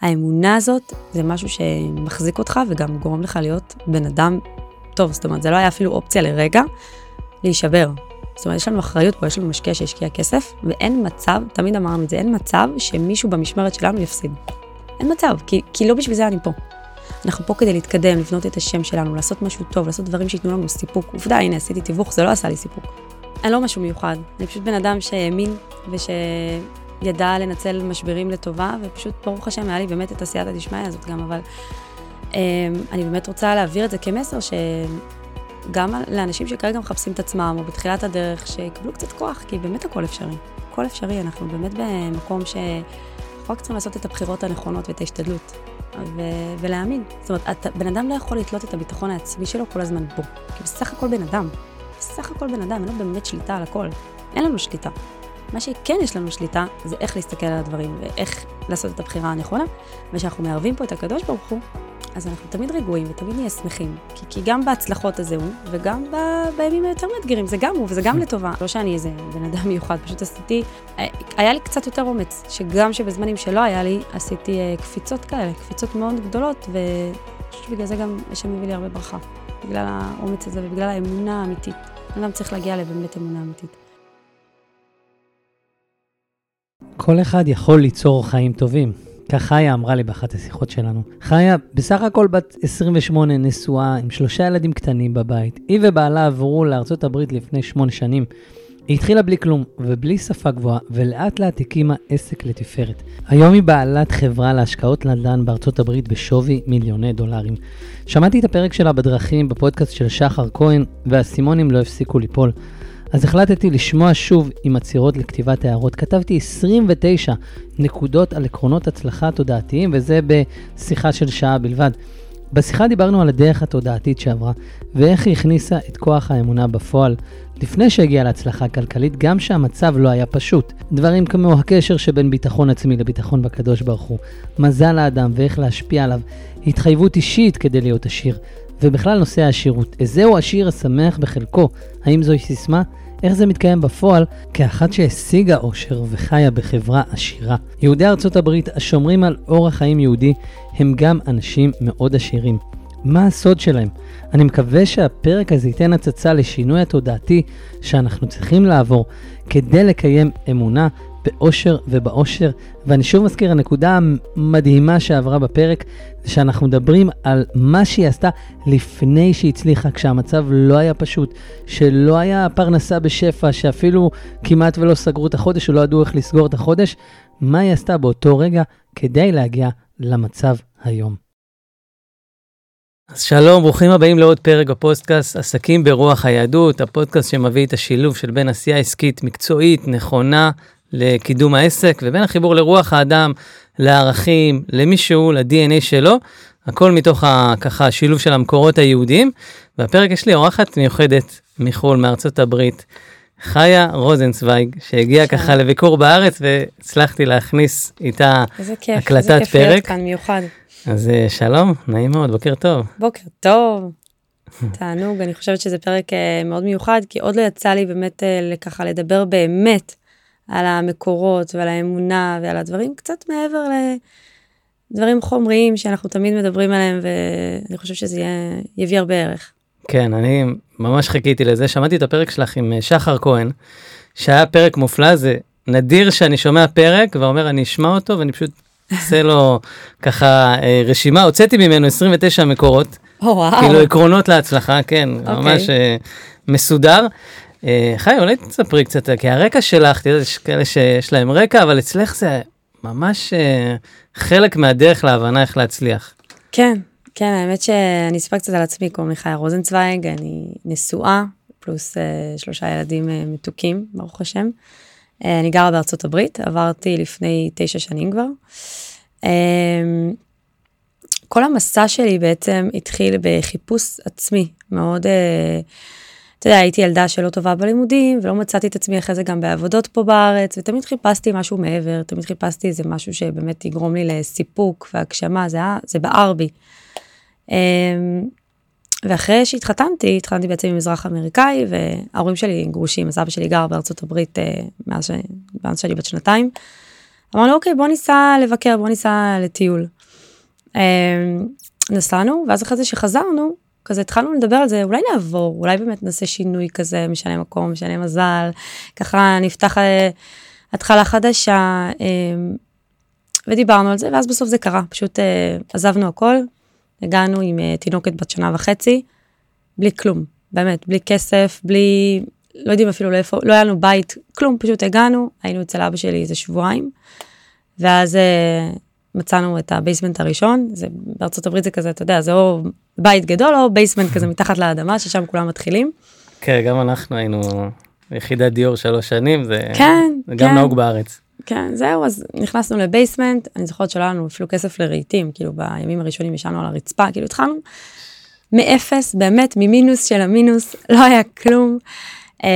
האמונה הזאת זה משהו שמחזיק אותך וגם גורם לך להיות בן אדם טוב. זאת אומרת, זה לא היה אפילו אופציה לרגע להישבר. זאת אומרת, יש לנו אחריות פה, יש לנו משקיע שהשקיע כסף, ואין מצב, תמיד אמרנו את זה, אין מצב שמישהו במשמרת שלנו יפסיד. אין מצב, כי, כי לא בשביל זה אני פה. אנחנו פה כדי להתקדם, לבנות את השם שלנו, לעשות משהו טוב, לעשות דברים שייתנו לנו סיפוק. עובדה, הנה, עשיתי תיווך, זה לא עשה לי סיפוק. אני לא משהו מיוחד, אני פשוט בן אדם שהאמין ושידע לנצל משברים לטובה, ופשוט, ברוך השם, היה לי באמת את עשייתא דשמיא הזאת גם, אבל אה, אני באמת רוצה להעביר את זה כמסר שגם לאנשים שכרגע מחפשים את עצמם, או בתחילת הדרך, שיקבלו קצת כוח, כי באמת הכל אפשרי. הכל אפשרי, אנחנו באמת במקום ש... אנחנו רק צריכים לעשות את הבחירות הנכונות ואת ההשתדלות. ו- ולהאמין. זאת אומרת, אתה, בן אדם לא יכול לתלות את הביטחון העצמי שלו כל הזמן בו. כי בסך הכל בן אדם. בסך הכל בן אדם, אין לו באמת שליטה על הכל. אין לנו שליטה. מה שכן יש לנו שליטה, זה איך להסתכל על הדברים, ואיך לעשות את הבחירה הנכונה, וכשאנחנו מערבים פה את הקדוש ברוך הוא, אז אנחנו תמיד רגועים ותמיד נהיה שמחים. כי, כי גם בהצלחות הזה הוא, וגם ב, בימים היותר מאתגרים, זה גם הוא וזה גם לטובה. לא שאני איזה בן אדם מיוחד, פשוט עשיתי, היה לי קצת יותר אומץ, שגם שבזמנים שלא היה לי, עשיתי uh, קפיצות כאלה, קפיצות מאוד גדולות, שבגלל זה גם השם מביא לי הרבה ברכה. בגלל האומץ הזה ובגלל האמונה האמיתית. אדם צריך להגיע לבאמת אמונה אמיתית. כל אחד יכול ליצור חיים טובים. כך חיה אמרה לי באחת השיחות שלנו. חיה בסך הכל בת 28, נשואה, עם שלושה ילדים קטנים בבית. היא ובעלה עברו לארצות הברית לפני שמונה שנים. היא התחילה בלי כלום ובלי שפה גבוהה, ולאט לאט הקימה עסק לתפארת. היום היא בעלת חברה להשקעות נדל"ן בארצות הברית בשווי מיליוני דולרים. שמעתי את הפרק שלה בדרכים בפודקאסט של שחר כהן, והאסימונים לא הפסיקו ליפול. אז החלטתי לשמוע שוב עם עצירות לכתיבת הערות. כתבתי 29 נקודות על עקרונות הצלחה תודעתיים, וזה בשיחה של שעה בלבד. בשיחה דיברנו על הדרך התודעתית שעברה, ואיך היא הכניסה את כוח האמונה בפועל, לפני שהגיעה להצלחה כלכלית, גם שהמצב לא היה פשוט. דברים כמו הקשר שבין ביטחון עצמי לביטחון בקדוש ברוך הוא, מזל האדם ואיך להשפיע עליו, התחייבות אישית כדי להיות עשיר, ובכלל נושא העשירות. איזהו עשיר השמח בחלקו? האם זוהי סיסמה? איך זה מתקיים בפועל כאחת שהשיגה עושר וחיה בחברה עשירה. יהודי ארצות הברית השומרים על אורח חיים יהודי הם גם אנשים מאוד עשירים. מה הסוד שלהם? אני מקווה שהפרק הזה ייתן הצצה לשינוי התודעתי שאנחנו צריכים לעבור כדי לקיים אמונה באושר ובעושר. ואני שוב מזכיר, הנקודה המדהימה שעברה בפרק, זה שאנחנו מדברים על מה שהיא עשתה לפני שהיא הצליחה, כשהמצב לא היה פשוט, שלא היה פרנסה בשפע, שאפילו כמעט ולא סגרו את החודש, או לא ידעו איך לסגור את החודש, מה היא עשתה באותו רגע כדי להגיע למצב היום. אז שלום, ברוכים הבאים לעוד פרק בפודקאסט עסקים ברוח היהדות, הפודקאסט שמביא את השילוב של בין עשייה עסקית מקצועית, נכונה, לקידום העסק, ובין החיבור לרוח האדם, לערכים, למישהו, ל-DNA שלו, הכל מתוך ה, ככה השילוב של המקורות היהודיים. והפרק יש לי אורחת מיוחדת מחו"ל, מארצות הברית, חיה רוזנצוויג, שהגיעה ככה לביקור בארץ, והצלחתי להכניס איתה איזה כיף, הקלטת איזה כיף פרק. להיות כאן מיוחד. אז אה, שלום, נעים מאוד, בוקר טוב. בוקר טוב, תענוג, אני חושבת שזה פרק אה, מאוד מיוחד, כי עוד לא יצא לי באמת אה, ככה לדבר באמת על המקורות ועל האמונה ועל הדברים קצת מעבר לדברים חומריים שאנחנו תמיד מדברים עליהם, ואני חושבת שזה יהיה, יביא הרבה ערך. כן, אני ממש חיכיתי לזה, שמעתי את הפרק שלך עם אה, שחר כהן, שהיה פרק מופלא, זה נדיר שאני שומע פרק ואומר אני אשמע אותו ואני פשוט אעשה לו ככה אה, רשימה, הוצאתי ממנו 29 מקורות, או וואו. כאילו עקרונות להצלחה, כן, אוקיי. ממש אה, מסודר. אה, חי, אולי תספרי קצת, כי הרקע שלך, תראה, יש כאלה שיש להם רקע, אבל אצלך זה ממש אה, חלק מהדרך להבנה איך להצליח. כן, כן, האמת שאני אספר קצת על עצמי, קוראים לי חיה רוזנצוויג, אני נשואה, פלוס uh, שלושה ילדים מתוקים, ברוך השם. אני גרה בארצות הברית, עברתי לפני תשע שנים כבר. כל המסע שלי בעצם התחיל בחיפוש עצמי, מאוד, אתה יודע, הייתי ילדה שלא טובה בלימודים, ולא מצאתי את עצמי אחרי זה גם בעבודות פה בארץ, ותמיד חיפשתי משהו מעבר, תמיד חיפשתי איזה משהו שבאמת יגרום לי לסיפוק והגשמה, זה, זה בער בי. אמ, ואחרי שהתחתנתי, התחתנתי בעצם עם מזרח אמריקאי, וההורים שלי גרושים, אז אבא שלי גר בארצות הברית אה, מאז, ש... מאז שאני בת שנתיים. אמרנו, אוקיי, בוא ניסע לבקר, בוא ניסע לטיול. אמ, נסענו, ואז אחרי זה שחזרנו, כזה התחלנו לדבר על זה, אולי נעבור, אולי באמת נעשה שינוי כזה, משנה מקום, משנה מזל, ככה נפתח אה, התחלה חדשה, אמ, ודיברנו על זה, ואז בסוף זה קרה, פשוט אה, עזבנו הכל, הגענו עם אה, תינוקת בת שנה וחצי, בלי כלום, באמת, בלי כסף, בלי, לא יודעים אפילו לאיפה, לא היה לנו בית, כלום, פשוט הגענו, היינו אצל אבא שלי איזה שבועיים, ואז מצאנו את ה basement הראשון, זה, בארצות הברית זה כזה, אתה יודע, זה או בית גדול או basement כזה מתחת לאדמה, ששם כולם מתחילים. כן, גם אנחנו היינו יחידת דיור שלוש שנים, זה, כן, גם כן. נהוג בארץ. כן, זהו, אז נכנסנו ל basement, אני זוכרת שלא היה לנו אפילו כסף לרהיטים, כאילו בימים הראשונים ישנו על הרצפה, כאילו התחלנו מאפס, באמת, ממינוס של המינוס, לא היה כלום. אמ,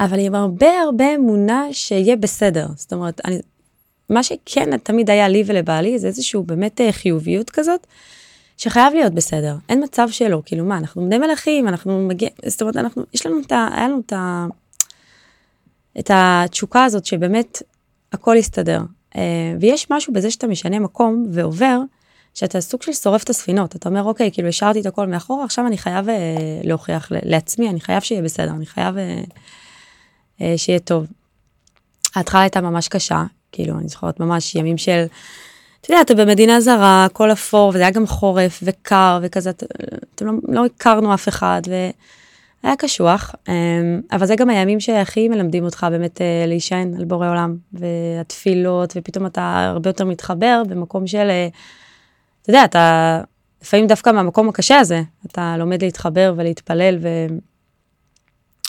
אבל עם הרבה הרבה אמונה שיהיה בסדר. זאת אומרת, אני, מה שכן תמיד היה לי ולבעלי, זה איזשהו באמת אה, חיוביות כזאת, שחייב להיות בסדר. אין מצב שלא, כאילו מה, אנחנו בני מלכים, אנחנו מגיעים, זאת אומרת, אנחנו, יש לנו את ה... היה לנו את ה... את התשוקה הזאת שבאמת הכל יסתדר. אה, ויש משהו בזה שאתה משנה מקום ועובר, שאתה סוג של שורף את הספינות. אתה אומר, אוקיי, כאילו השארתי את הכל מאחורה, עכשיו אני חייב אה, להוכיח לעצמי, אני חייב שיהיה בסדר, אני חייב שיהיה טוב. ההתחלה הייתה ממש קשה, כאילו, אני זוכרת ממש ימים של, אתה יודע, אתה במדינה זרה, הכל אפור, וזה היה גם חורף וקר וכזה, אתם לא, לא הכרנו אף אחד, והיה קשוח, אה, אבל זה גם הימים שהכי מלמדים אותך באמת אה, להישען על בורא עולם, והתפילות, ופתאום אתה הרבה יותר מתחבר במקום של... אה, אתה יודע, אתה לפעמים דווקא מהמקום הקשה הזה, אתה לומד להתחבר ולהתפלל,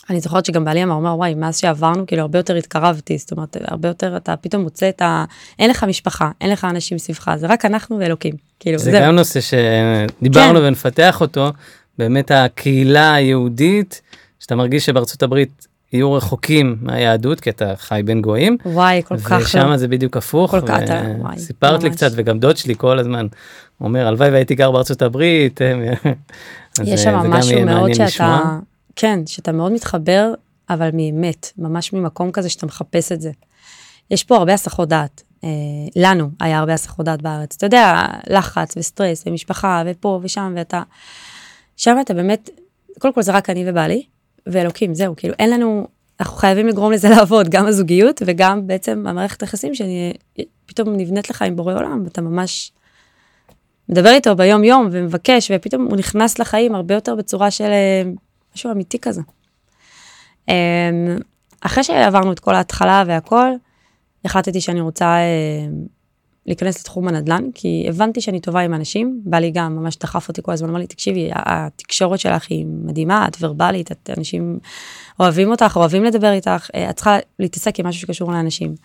ואני זוכרת שגם בעלי אמר, אומר, וואי, מאז שעברנו, כאילו, הרבה יותר התקרבתי, זאת אומרת, הרבה יותר, אתה פתאום מוצא את ה... אין לך משפחה, אין לך אנשים סביבך, זה רק אנחנו ואלוקים, כאילו, זה, זה גם נושא שדיברנו כן. ונפתח אותו, באמת הקהילה היהודית, שאתה מרגיש שבארצות הברית יהיו רחוקים מהיהדות כי אתה חי בין גויים. וואי כל כך ושם זה בדיוק הפוך. כל כך אתה, וואי. סיפרת לי קצת וגם דוד שלי כל הזמן אומר הלוואי והייתי גר בארצות הברית. יש שם משהו מאוד שאתה. כן, שאתה מאוד מתחבר אבל מאמת, ממש ממקום כזה שאתה מחפש את זה. יש פה הרבה הסחות דעת. אה, לנו היה הרבה הסחות דעת בארץ. אתה יודע, לחץ וסטרס ומשפחה ופה ושם ואתה, שם אתה באמת, קודם כל זה רק אני ובעלי. ואלוקים, זהו, כאילו, אין לנו, אנחנו חייבים לגרום לזה לעבוד, גם הזוגיות וגם בעצם המערכת היחסים שאני פתאום נבנית לך עם בורא עולם, ואתה ממש מדבר איתו ביום יום ומבקש, ופתאום הוא נכנס לחיים הרבה יותר בצורה של אה, משהו אמיתי כזה. אמ, אחרי שעברנו את כל ההתחלה והכל, החלטתי שאני רוצה אה, להיכנס לתחום הנדל"ן, כי הבנתי שאני טובה עם אנשים, בא לי גם, ממש דחף אותי כל הזמן, אמר לי, תקשיבי, התקשורת שלך היא מדהימה, את ורבלית, את אנשים אוהבים אותך, אוהבים לדבר איתך, אה, את צריכה להתעסק עם משהו שקשור לאנשים.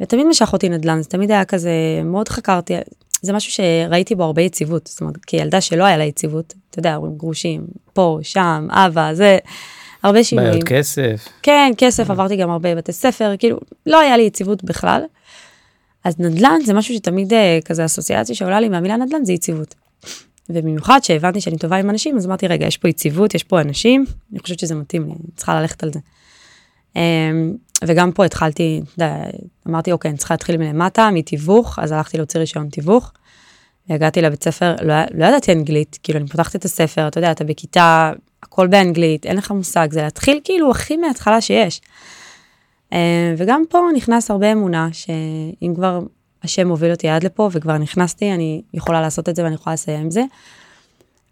ותמיד משך אותי נדל"ן, זה תמיד היה כזה, מאוד חקרתי, זה משהו שראיתי בו הרבה יציבות, זאת אומרת, כילדה שלא היה לה יציבות, אתה יודע, אומרים גרושים, פה, שם, אבא, זה, הרבה שינויים. בעיות כסף. כן, כסף, עברתי גם הרבה בתי ספר, כאילו, לא היה לי יציבות בכלל. אז נדל"ן זה משהו שתמיד אה, כזה אסוציאציה שעולה לי מהמילה נדל"ן זה יציבות. ובמיוחד שהבנתי שאני טובה עם אנשים, אז אמרתי, רגע, יש פה יציבות, יש פה אנשים, אני חושבת שזה מתאים לי, אני צריכה ללכת על זה. אמ, וגם פה התחלתי, אמרתי, אוקיי, אני צריכה להתחיל מלמטה, מתיווך, אז הלכתי להוציא רישיון תיווך. הגעתי לבית ספר, לא, לא ידעתי אנגלית, כאילו, אני פותחת את הספר, אתה יודע, אתה בכיתה, הכל באנגלית, אין לך מושג, זה להתחיל כאילו הכי מההתחלה שיש. אה, וגם פה נכנס הרבה אמונה, שאם כבר השם מוביל אותי עד לפה וכבר נכנסתי, אני יכולה לעשות את זה ואני יכולה לסיים עם זה.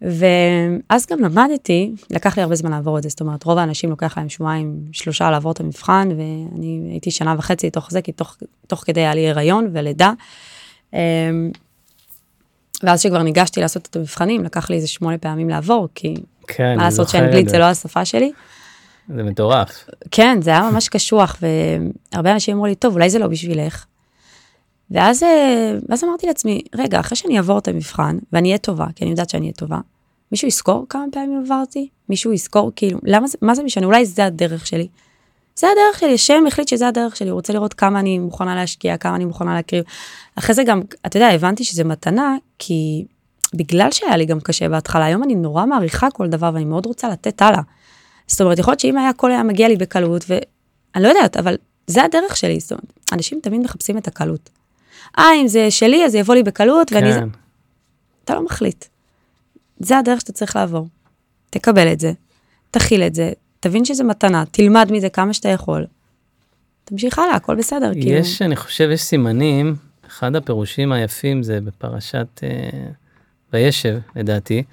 ואז גם למדתי, לקח לי הרבה זמן לעבור את זה, זאת אומרת, רוב האנשים לוקח להם שבועיים, שלושה לעבור את המבחן, ואני הייתי שנה וחצי לתוך זה, כי תוך, תוך כדי היה לי הריון ולידה. אה, ואז שכבר ניגשתי לעשות את המבחנים, לקח לי איזה שמונה פעמים לעבור, כי כן, מה לעשות שאנגלית זה לא השפה שלי. זה מטורף. כן, זה היה ממש קשוח, והרבה אנשים אמרו לי, טוב, אולי זה לא בשבילך. ואז, אה, ואז אמרתי לעצמי, רגע, אחרי שאני אעבור את המבחן, ואני אהיה טובה, כי אני יודעת שאני אהיה טובה, מישהו יזכור כמה פעמים עברתי? מישהו יזכור, כאילו, למה זה, מה זה משנה? אולי זה הדרך שלי. זה הדרך שלי, השם החליט שזה הדרך שלי, הוא רוצה לראות כמה אני מוכנה להשקיע, כמה אני מוכנה להקריב. אחרי זה גם, אתה יודע, הבנתי שזה מתנה, כי בגלל שהיה לי גם קשה בהתחלה, היום אני נורא מעריכה כל דבר ואני מאוד רוצה לתת הלאה. זאת אומרת, יכול להיות שאם היה הכל היה מגיע לי בקלות, ואני לא יודעת, אבל זה הדרך שלי, זאת אומרת, אנשים תמיד מחפשים את הקלות. אה, אם זה שלי, אז זה יבוא לי בקלות, ואני... זה... כן. אתה לא מחליט. זה הדרך שאתה צריך לעבור. תקבל את זה, תכיל את זה, תבין שזה מתנה, תלמד מזה כמה שאתה יכול. תמשיך הלאה, הכל בסדר, כאילו. יש, אני חושב, יש סימנים, אחד הפירושים היפים זה בפרשת אה, וישב, לדעתי,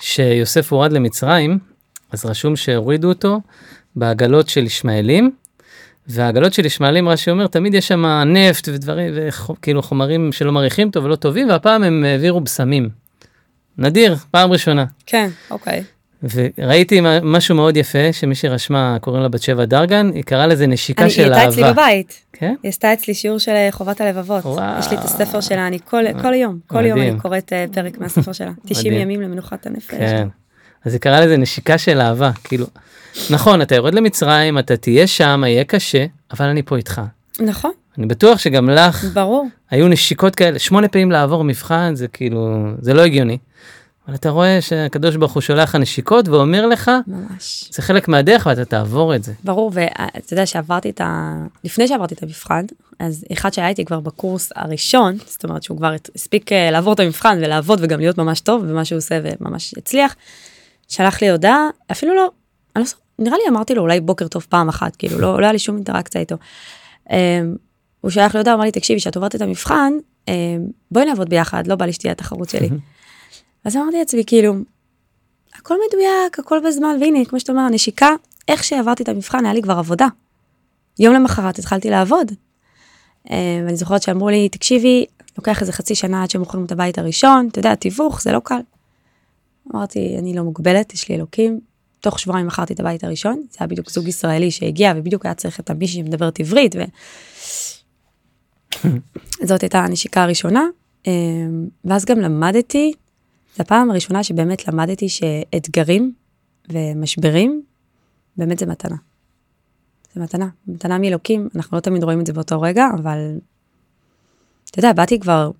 שיוסף הורד למצרים, אז רשום שהורידו אותו בעגלות של ישמעאלים, והעגלות של ישמעאלים, רש"י אומר, תמיד יש שם נפט ודברים, וכאילו חומרים שלא מריחים טוב ולא טובים, והפעם הם העבירו בשמים. נדיר, פעם ראשונה. כן, אוקיי. וראיתי משהו מאוד יפה, שמי שרשמה, קוראים לה בת שבע דרגן, היא קראה לזה נשיקה אני, של היא אהבה. הייתה אצלי בבית. כן? היא עשתה אצלי שיעור של אה, חובת הלבבות. וואו. יש לי את הספר שלה, אני כל, כל יום, כל יום מדהים. אני קוראת אה, פרק מהספר שלה. 90 מדהים. ימים למנוחת הנפש. כן. אז היא קראה לזה נשיקה של אהבה, כאילו, נכון, אתה יורד למצרים, אתה תהיה שם, יהיה קשה, אבל אני פה איתך. נכון, אני בטוח שגם לך ברור. היו נשיקות כאלה, שמונה פעמים לעבור מבחן, זה כאילו, זה לא הגיוני. אבל אתה רואה שהקדוש ברוך הוא שולח לך נשיקות ואומר לך, ממש. זה חלק מהדרך ואתה תעבור את זה. ברור, ואתה יודע שעברתי את ה... לפני שעברתי את המבחן, אז אחד שהיה איתי כבר בקורס הראשון, זאת אומרת שהוא כבר הספיק אה, לעבור את המבחן ולעבוד וגם להיות ממש טוב במה שהוא עושה וממש הצליח, שלח לי הודעה, אפילו לא, אני לא זוכרת, נראה לי אמרתי לו אולי בוקר טוב פעם אחת, כאילו לא, לא היה לי שום אינטראקציה איתו. אה, הוא שלח לי הודעה, אמר לי, תקשיבי, כשאת עוברת את המבחן, אה, בואי נעבוד ביחד, לא בא לי שתהיה התחרות שלי. אז אמרתי לעצמי, כאילו, הכל מדויק, הכל בזמן, והנה, כמו שאתה אומר, הנשיקה, איך שעברתי את המבחן, היה לי כבר עבודה. יום למחרת התחלתי לעבוד. אה, ואני זוכרת שאמרו לי, תקשיבי, לוקח איזה חצי שנה עד שמוכרים את הבית הראשון, אתה יודע, תיווך, זה לא קל. אמרתי, אני לא מוגבלת, יש לי אלוקים. תוך שבועיים מכרתי את הבית הראשון, זה היה בדיוק זוג ישראלי שהגיע, ובדיוק היה צריך את המישהי שמדברת עברית, וזאת הייתה הנשיקה הראשונה. אה, ואז גם למדתי, זו הפעם הראשונה שבאמת למדתי שאתגרים ומשברים, באמת זה מתנה. זה מתנה, מתנה מאלוקים, אנחנו לא תמיד רואים את זה באותו רגע, אבל אתה יודע, באתי כבר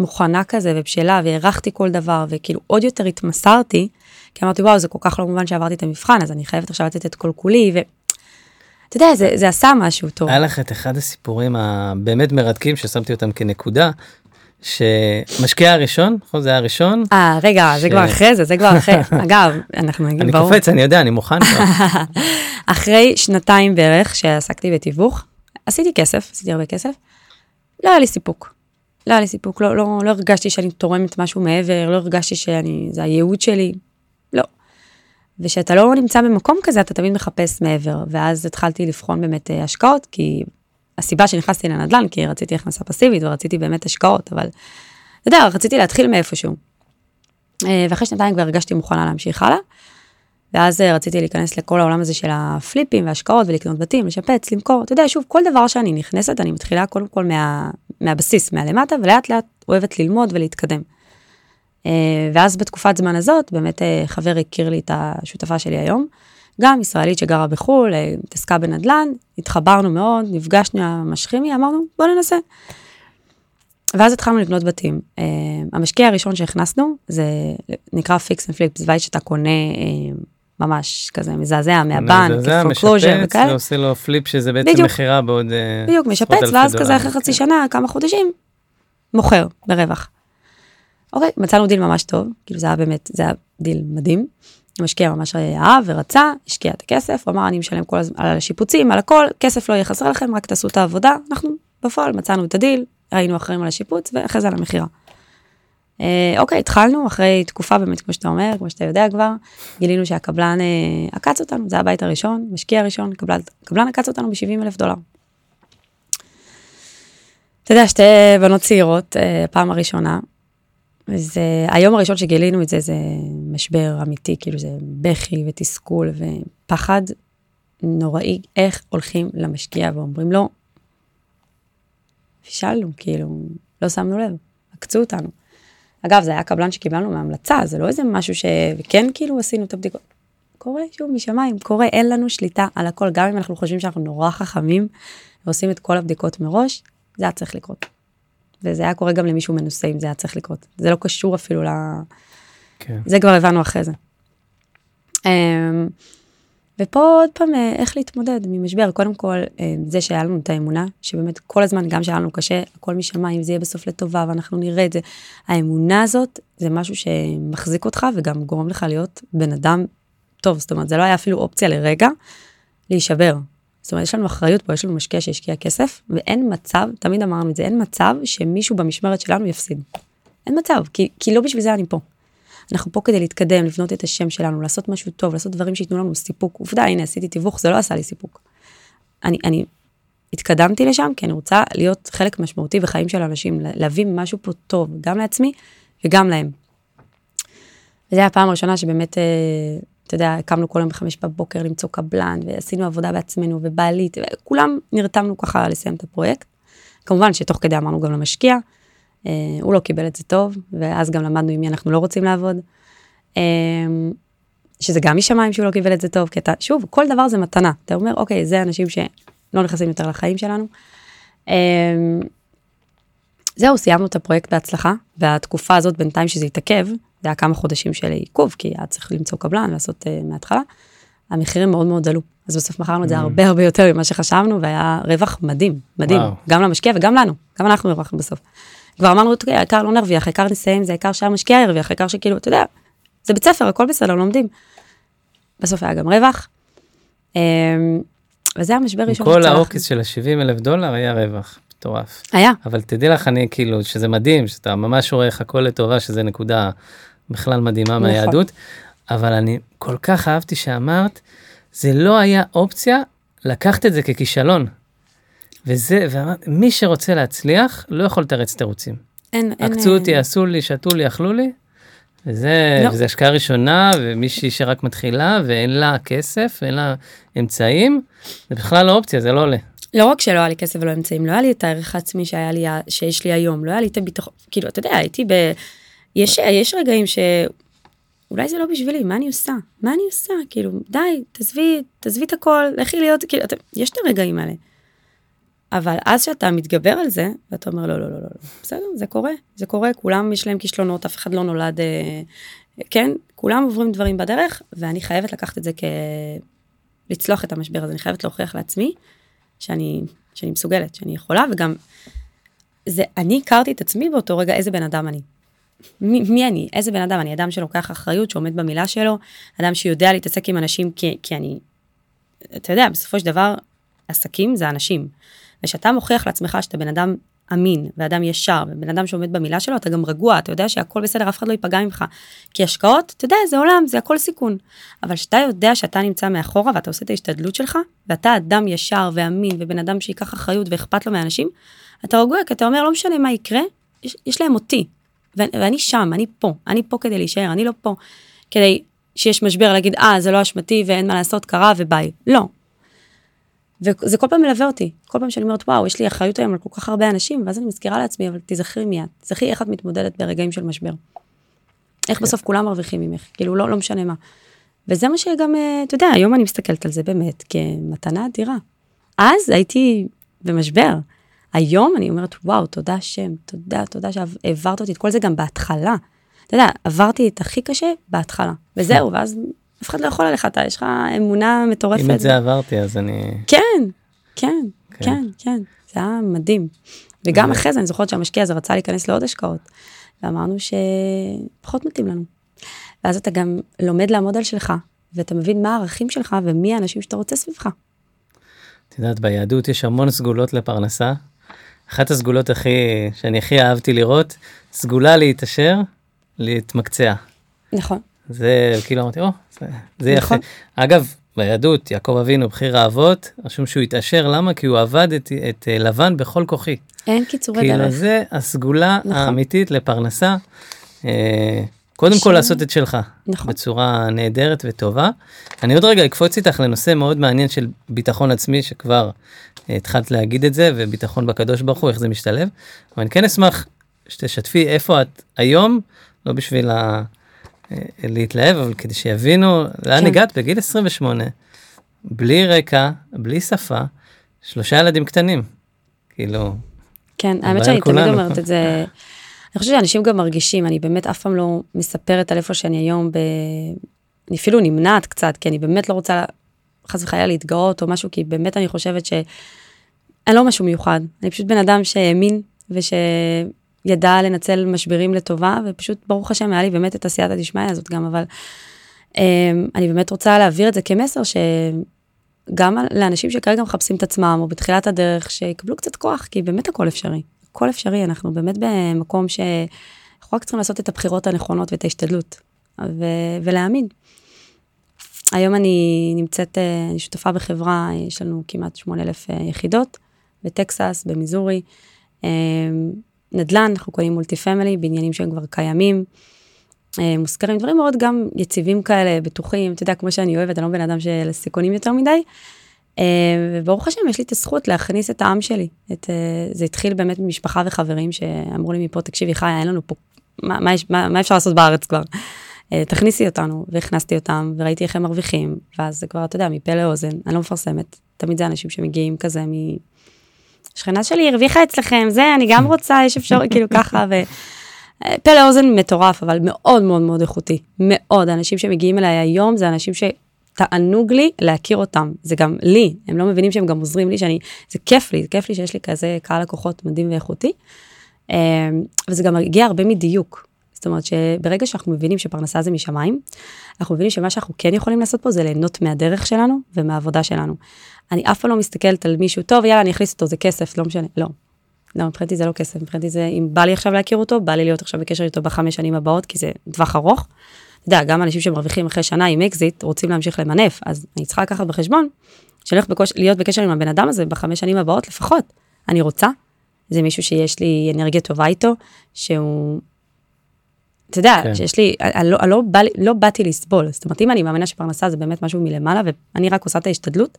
מוכנה כזה ובשלה, והערכתי כל דבר, וכאילו עוד יותר התמסרתי, כי אמרתי, וואו, זה כל כך לא מובן שעברתי את המבחן, אז אני חייבת עכשיו לתת את כל כולי, ואתה יודע, זה, זה עשה משהו טוב. היה לך את אחד הסיפורים הבאמת מרתקים ששמתי אותם כנקודה, שמשקיע הראשון, נכון? זה היה הראשון. אה, רגע, זה ש- כבר אחרי זה, זה כבר אחרי. אגב, אנחנו נגיד, אני ברור. קופץ, אני יודע, אני מוכן. אחרי שנתיים בערך שעסקתי בתיווך, עשיתי כסף, עשיתי הרבה כסף, לא היה לי סיפוק. לא היה לי סיפוק, לא, לא, לא הרגשתי שאני תורמת משהו מעבר, לא הרגשתי שאני, זה הייעוד שלי, לא. וכשאתה לא נמצא במקום כזה, אתה תמיד מחפש מעבר, ואז התחלתי לבחון באמת אה, השקעות, כי הסיבה שנכנסתי לנדל"ן, כי רציתי הכנסה פסיבית ורציתי באמת השקעות, אבל אתה יודע, רציתי להתחיל מאיפשהו. אה, ואחרי שנתיים כבר הרגשתי מוכנה להמשיך הלאה. ואז אה, רציתי להיכנס לכל העולם הזה של הפליפים והשקעות ולקנות בתים, לשפץ, למכור. אתה יודע, שוב, כל דבר שאני נכנסת, אני מתחילה קודם כל מה, מהבסיס, מהלמטה, ולאט לאט אוהבת ללמוד ולהתקדם. אה, ואז בתקופת זמן הזאת, באמת אה, חבר הכיר לי את השותפה שלי היום, גם ישראלית שגרה בחו"ל, אה, התעסקה בנדל"ן, התחברנו מאוד, נפגשנו עם המשקיעים, אמרנו, בוא ננסה. ואז התחלנו לבנות בתים. אה, המשקיע הראשון שהכנסנו, זה נקרא fix and flip, זה בית שאתה קונה אה, ממש כזה מזעזע מהבנק, foreclosure משפץ וכאלה. ועושה לו flip שזה בעצם. מכירה בעוד אה, בדיוק, משפץ, ואז כזה. אחרי חצי כן. שנה, כמה חודשים, מוכר ברווח. אוקיי, מצאנו דיל ממש טוב, כאילו זה היה באמת, זה היה דיל מדהים. המשקיע ממש אהב ורצה, השקיע את הכסף, אמר, אני משלם כל הזמן על השיפוצים, על הכל, כסף לא יהיה חסר לכם, רק תעשו את העבודה. אנחנו בפועל מצאנו את הדיל, היינו אחראים על השיפוץ, ואחרי זה על המכירה. אה, אוקיי, התחלנו אחרי תקופה באמת, כמו שאתה אומר, כמו שאתה יודע כבר, גילינו שהקבלן אה, עקץ אותנו, זה הבית הראשון, משקיע ראשון, קבלן, עקץ אותנו ב-70 אלף דולר. אתה יודע, שתי בנות צעירות, אה, פעם הראשונה, וזה, היום הראשון שגילינו את זה, זה משבר אמיתי, כאילו זה בכי ותסכול ופחד נוראי, איך הולכים למשקיע ואומרים לו, פישלנו, כאילו, לא שמנו לב, עקצו אותנו. אגב, זה היה קבלן שקיבלנו מהמלצה, זה לא איזה משהו ש... וכן, כאילו, עשינו את הבדיקות. קורה, שוב, משמיים, קורה, אין לנו שליטה על הכל, גם אם אנחנו חושבים שאנחנו נורא חכמים ועושים את כל הבדיקות מראש, זה היה צריך לקרות. וזה היה קורה גם למישהו מנוסה אם זה היה צריך לקרות. זה לא קשור אפילו ל... כן. זה כבר הבנו אחרי זה. אמ, ופה עוד פעם, אה, איך להתמודד ממשבר. קודם כל, אה, זה שהיה לנו את האמונה, שבאמת כל הזמן, גם שהיה לנו קשה, הכל משמיים, זה יהיה בסוף לטובה, ואנחנו נראה את זה. האמונה הזאת, זה משהו שמחזיק אותך וגם גורם לך להיות בן אדם טוב. זאת אומרת, זה לא היה אפילו אופציה לרגע להישבר. זאת אומרת, יש לנו אחריות פה, יש לנו משקיע שהשקיע כסף, ואין מצב, תמיד אמרנו את זה, אין מצב שמישהו במשמרת שלנו יפסיד. אין מצב, כי, כי לא בשביל זה אני פה. אנחנו פה כדי להתקדם, לבנות את השם שלנו, לעשות משהו טוב, לעשות דברים שייתנו לנו סיפוק. עובדה, הנה, עשיתי תיווך, זה לא עשה לי סיפוק. אני, אני התקדמתי לשם כי אני רוצה להיות חלק משמעותי בחיים של אנשים, להביא משהו פה טוב, גם לעצמי וגם להם. וזו הפעם הראשונה שבאמת, אה, אתה יודע, קמנו כל יום בחמש בבוקר למצוא קבלן, ועשינו עבודה בעצמנו, ובעלית, וכולם נרתמנו ככה לסיים את הפרויקט. כמובן שתוך כדי אמרנו גם למשקיע, הוא לא קיבל את זה טוב, ואז גם למדנו עם מי אנחנו לא רוצים לעבוד. אה, שזה גם משמיים שהוא לא קיבל את זה טוב, כי אתה, שוב, כל דבר זה מתנה. אתה אומר, אוקיי, זה אנשים שלא נכנסים יותר לחיים שלנו. אה, זהו, סיימנו את הפרויקט בהצלחה, והתקופה הזאת בינתיים שזה התעכב, זה היה כמה חודשים של עיכוב, כי היה צריך למצוא קבלן, לעשות uh, מההתחלה, המחירים מאוד מאוד עלו. אז בסוף מכרנו את זה mm. הרבה הרבה יותר ממה שחשבנו, והיה רווח מדהים, מדהים, וואו. גם למשקיע וגם לנו, גם אנחנו הרווחנו בסוף. כבר אמרנו, אוקיי, העיקר לא נרוויח, העיקר נסיים, זה העיקר שהמשקיע ירוויח, העיקר שכאילו, אתה יודע, זה בית ספר, הכל בסדר, לומדים. בסוף היה גם רווח. אמ, וזה המשבר ראשון. כל העוקץ של ה-70 אלף דולר היה רווח, מטורף. היה. אבל תדעי לך, אני כאילו, שזה מדהים, שאתה ממש רואה איך הכל לטובה, שזה נקודה בכלל מדהימה נכון. מהיהדות. אבל אני כל כך אהבתי שאמרת, זה לא היה אופציה לקחת את זה ככישלון. וזה, ואמרת, מי שרוצה להצליח, לא יכול לתרץ תירוצים. אין, אין... עקצו אותי, עשו לי, שתו לי, אכלו לי. וזה, לא. וזה השקעה ראשונה, ומישהי שרק מתחילה, ואין לה כסף, ואין לה אמצעים, זה בכלל לא אופציה, זה לא עולה. לא רק שלא היה לי כסף ולא אמצעים, לא היה לי את הערך העצמי שהיה לי, שיש לי היום, לא היה לי את הביטחון, כאילו, אתה יודע, הייתי ב... יש, יש רגעים שאולי זה לא בשבילי, מה אני עושה? מה אני עושה? כאילו, די, תעזבי, תעזבי את הכל, לכי להיות, כאילו, אתה, יש את הרגעים האלה. אבל אז שאתה מתגבר על זה, ואתה אומר, לא, לא, לא, לא, לא, בסדר, זה קורה, זה קורה, כולם יש להם כישלונות, אף אחד לא נולד, אה, כן, כולם עוברים דברים בדרך, ואני חייבת לקחת את זה כ... לצלוח את המשבר הזה, אני חייבת להוכיח לעצמי שאני, שאני מסוגלת, שאני יכולה, וגם, זה, אני הכרתי את עצמי באותו רגע איזה בן אדם אני. מי, מי אני? איזה בן אדם? אני אדם שלוקח אחריות, שעומד במילה שלו, אדם שיודע להתעסק עם אנשים כי, כי אני, אתה יודע, בסופו של דבר, עסקים זה אנשים. וכשאתה מוכיח לעצמך שאתה בן אדם אמין, ואדם ישר, ובן אדם שעומד במילה שלו, אתה גם רגוע, אתה יודע שהכל בסדר, אף אחד לא ייפגע ממך. כי השקעות, אתה יודע, זה עולם, זה הכל סיכון. אבל כשאתה יודע שאתה נמצא מאחורה ואתה עושה את ההשתדלות שלך, ואתה אדם ישר ואמין, ובן אדם שייקח אחריות ואכפת לו מאנשים, אתה רגוע, כי אתה אומר, לא משנה מה יקרה, יש, יש להם אותי. ואני שם, אני פה, אני פה כדי להישאר, אני לא פה כדי שיש משבר להגיד, אה, זה לא אשמתי ואין מה לעשות, קרה וביי. לא, וזה כל פעם מלווה אותי, כל פעם שאני אומרת, וואו, יש לי אחריות היום על כל כך הרבה אנשים, ואז אני מזכירה לעצמי, אבל תזכרי מיד, תזכרי איך את מתמודדת ברגעים של משבר. איך כן. בסוף כולם מרוויחים ממך, כאילו, לא, לא משנה מה. וזה מה שגם, אה, אתה יודע, היום אני מסתכלת על זה באמת כמתנה אדירה. אז הייתי במשבר. היום אני אומרת, וואו, תודה השם, תודה, תודה שהעברת אותי את כל זה גם בהתחלה. אתה יודע, עברתי את הכי קשה בהתחלה, וזהו, ואז אף אחד לא יכול עליך, אתה, יש לך אמונה מטורפת. אם את זה עברתי, אז אני... כן, כן, כן, כן, כן, זה היה מדהים. וגם אחרי זה, אני זוכרת שהמשקיע הזה רצה להיכנס לעוד השקעות, ואמרנו שפחות מתאים לנו. ואז אתה גם לומד לעמוד על שלך, ואתה מבין מה הערכים שלך ומי האנשים שאתה רוצה סביבך. את יודעת, ביהדות יש המון סגולות לפרנסה. אחת הסגולות הכי, שאני הכי אהבתי לראות, סגולה להתעשר, להתמקצע. נכון. זה כאילו אמרתי, או, זה, זה נכון. יפה. אגב, ביהדות, יעקב אבינו, בחיר האבות, רשום שהוא התעשר, למה? כי הוא עבד את, את אה, לבן בכל כוחי. אין קיצורי דרך. כאילו זה הסגולה נכון. האמיתית לפרנסה. אה, קודם ש... כל לעשות את שלך, נכון. בצורה נהדרת וטובה. אני עוד רגע אקפוץ איתך לנושא מאוד מעניין של ביטחון עצמי, שכבר אה, התחלת להגיד את זה, וביטחון בקדוש ברוך הוא, איך זה משתלב. אבל אני כן אשמח שתשתפי איפה את היום, לא בשביל ה... אה, להתלהב, אבל כדי שיבינו לאן כן. הגעת בגיל 28, בלי רקע, בלי שפה, שלושה ילדים קטנים. כאילו... כן, האמת שאני תמיד אומרת את זה. אני חושבת שאנשים גם מרגישים, אני באמת אף פעם לא מספרת על איפה שאני היום, ב... אני אפילו נמנעת קצת, כי אני באמת לא רוצה חס וחלילה להתגאות או משהו, כי באמת אני חושבת שאני לא משהו מיוחד. אני פשוט בן אדם שהאמין ושידע לנצל משברים לטובה, ופשוט, ברוך השם, היה לי באמת את עשיית הדשמיא הזאת גם, אבל אמ, אני באמת רוצה להעביר את זה כמסר שגם לאנשים שכרגע מחפשים את עצמם, או בתחילת הדרך, שיקבלו קצת כוח, כי באמת הכל אפשרי. הכל אפשרי, אנחנו באמת במקום שאנחנו רק צריכים לעשות את הבחירות הנכונות ואת ההשתדלות, ו- ולהאמין. היום אני נמצאת, אה, אני שותפה בחברה, יש לנו כמעט 8,000 אה, יחידות, בטקסס, במיזורי. נדל"ן, אנחנו קונים מולטי פמילי, בניינים שהם כבר קיימים. אה, מושכרים, דברים מאוד גם יציבים כאלה, בטוחים, אתה יודע, כמו שאני אוהבת, אני לא בן אדם של סיכונים יותר מדי. אה, וברוך השם, יש לי את הזכות להכניס את העם שלי. את, אה, זה התחיל באמת ממשפחה וחברים שאמרו לי מפה, תקשיבי, חיה, אין לנו פה, מה, מה, מה, מה אפשר לעשות בארץ כבר? תכניסי אותנו, והכנסתי אותם, וראיתי איך הם מרוויחים, ואז זה כבר, אתה יודע, מפה לאוזן, אני לא מפרסמת, תמיד זה אנשים שמגיעים כזה. שכנה שלי הרוויחה אצלכם, זה, אני גם רוצה, יש אפשרות, כאילו ככה, ו... פה לאוזן מטורף, אבל מאוד מאוד מאוד איכותי. מאוד. האנשים שמגיעים אליי היום זה אנשים שתענוג לי להכיר אותם. זה גם לי, הם לא מבינים שהם גם עוזרים לי, שאני, זה כיף לי, זה כיף לי שיש לי כזה קהל לקוחות מדהים ואיכותי. וזה גם מגיע הרבה מדיוק. זאת אומרת שברגע שאנחנו מבינים שפרנסה זה משמיים, אנחנו מבינים שמה שאנחנו כן יכולים לעשות פה זה ליהנות מהדרך שלנו ומהעבודה שלנו. אני אף פעם לא מסתכלת על מישהו, טוב, יאללה, אני אכניס אותו, זה כסף, לא משנה. לא. לא, מבחינתי זה לא כסף, מבחינתי זה, אם בא לי עכשיו להכיר אותו, בא לי להיות עכשיו בקשר איתו בחמש שנים הבאות, כי זה טווח ארוך. אתה יודע, גם אנשים שמרוויחים אחרי שנה עם אקזיט, רוצים להמשיך למנף, אז אני צריכה לקחת בחשבון, שאני הולך להיות בקשר עם הבן אדם הזה בחמש שנים הבאות לפחות. אני רוצה, זה מישהו שיש לי אנרגיה טובה איתו, שהוא, אתה יודע, כן. שיש לי, אני, לא, אני לא, בא, לא באתי לסבול, זאת אומרת, אם אני מאמינה שפרנסה זה באמת משהו מלמעלה, ואני רק עושה את ההשתדלות,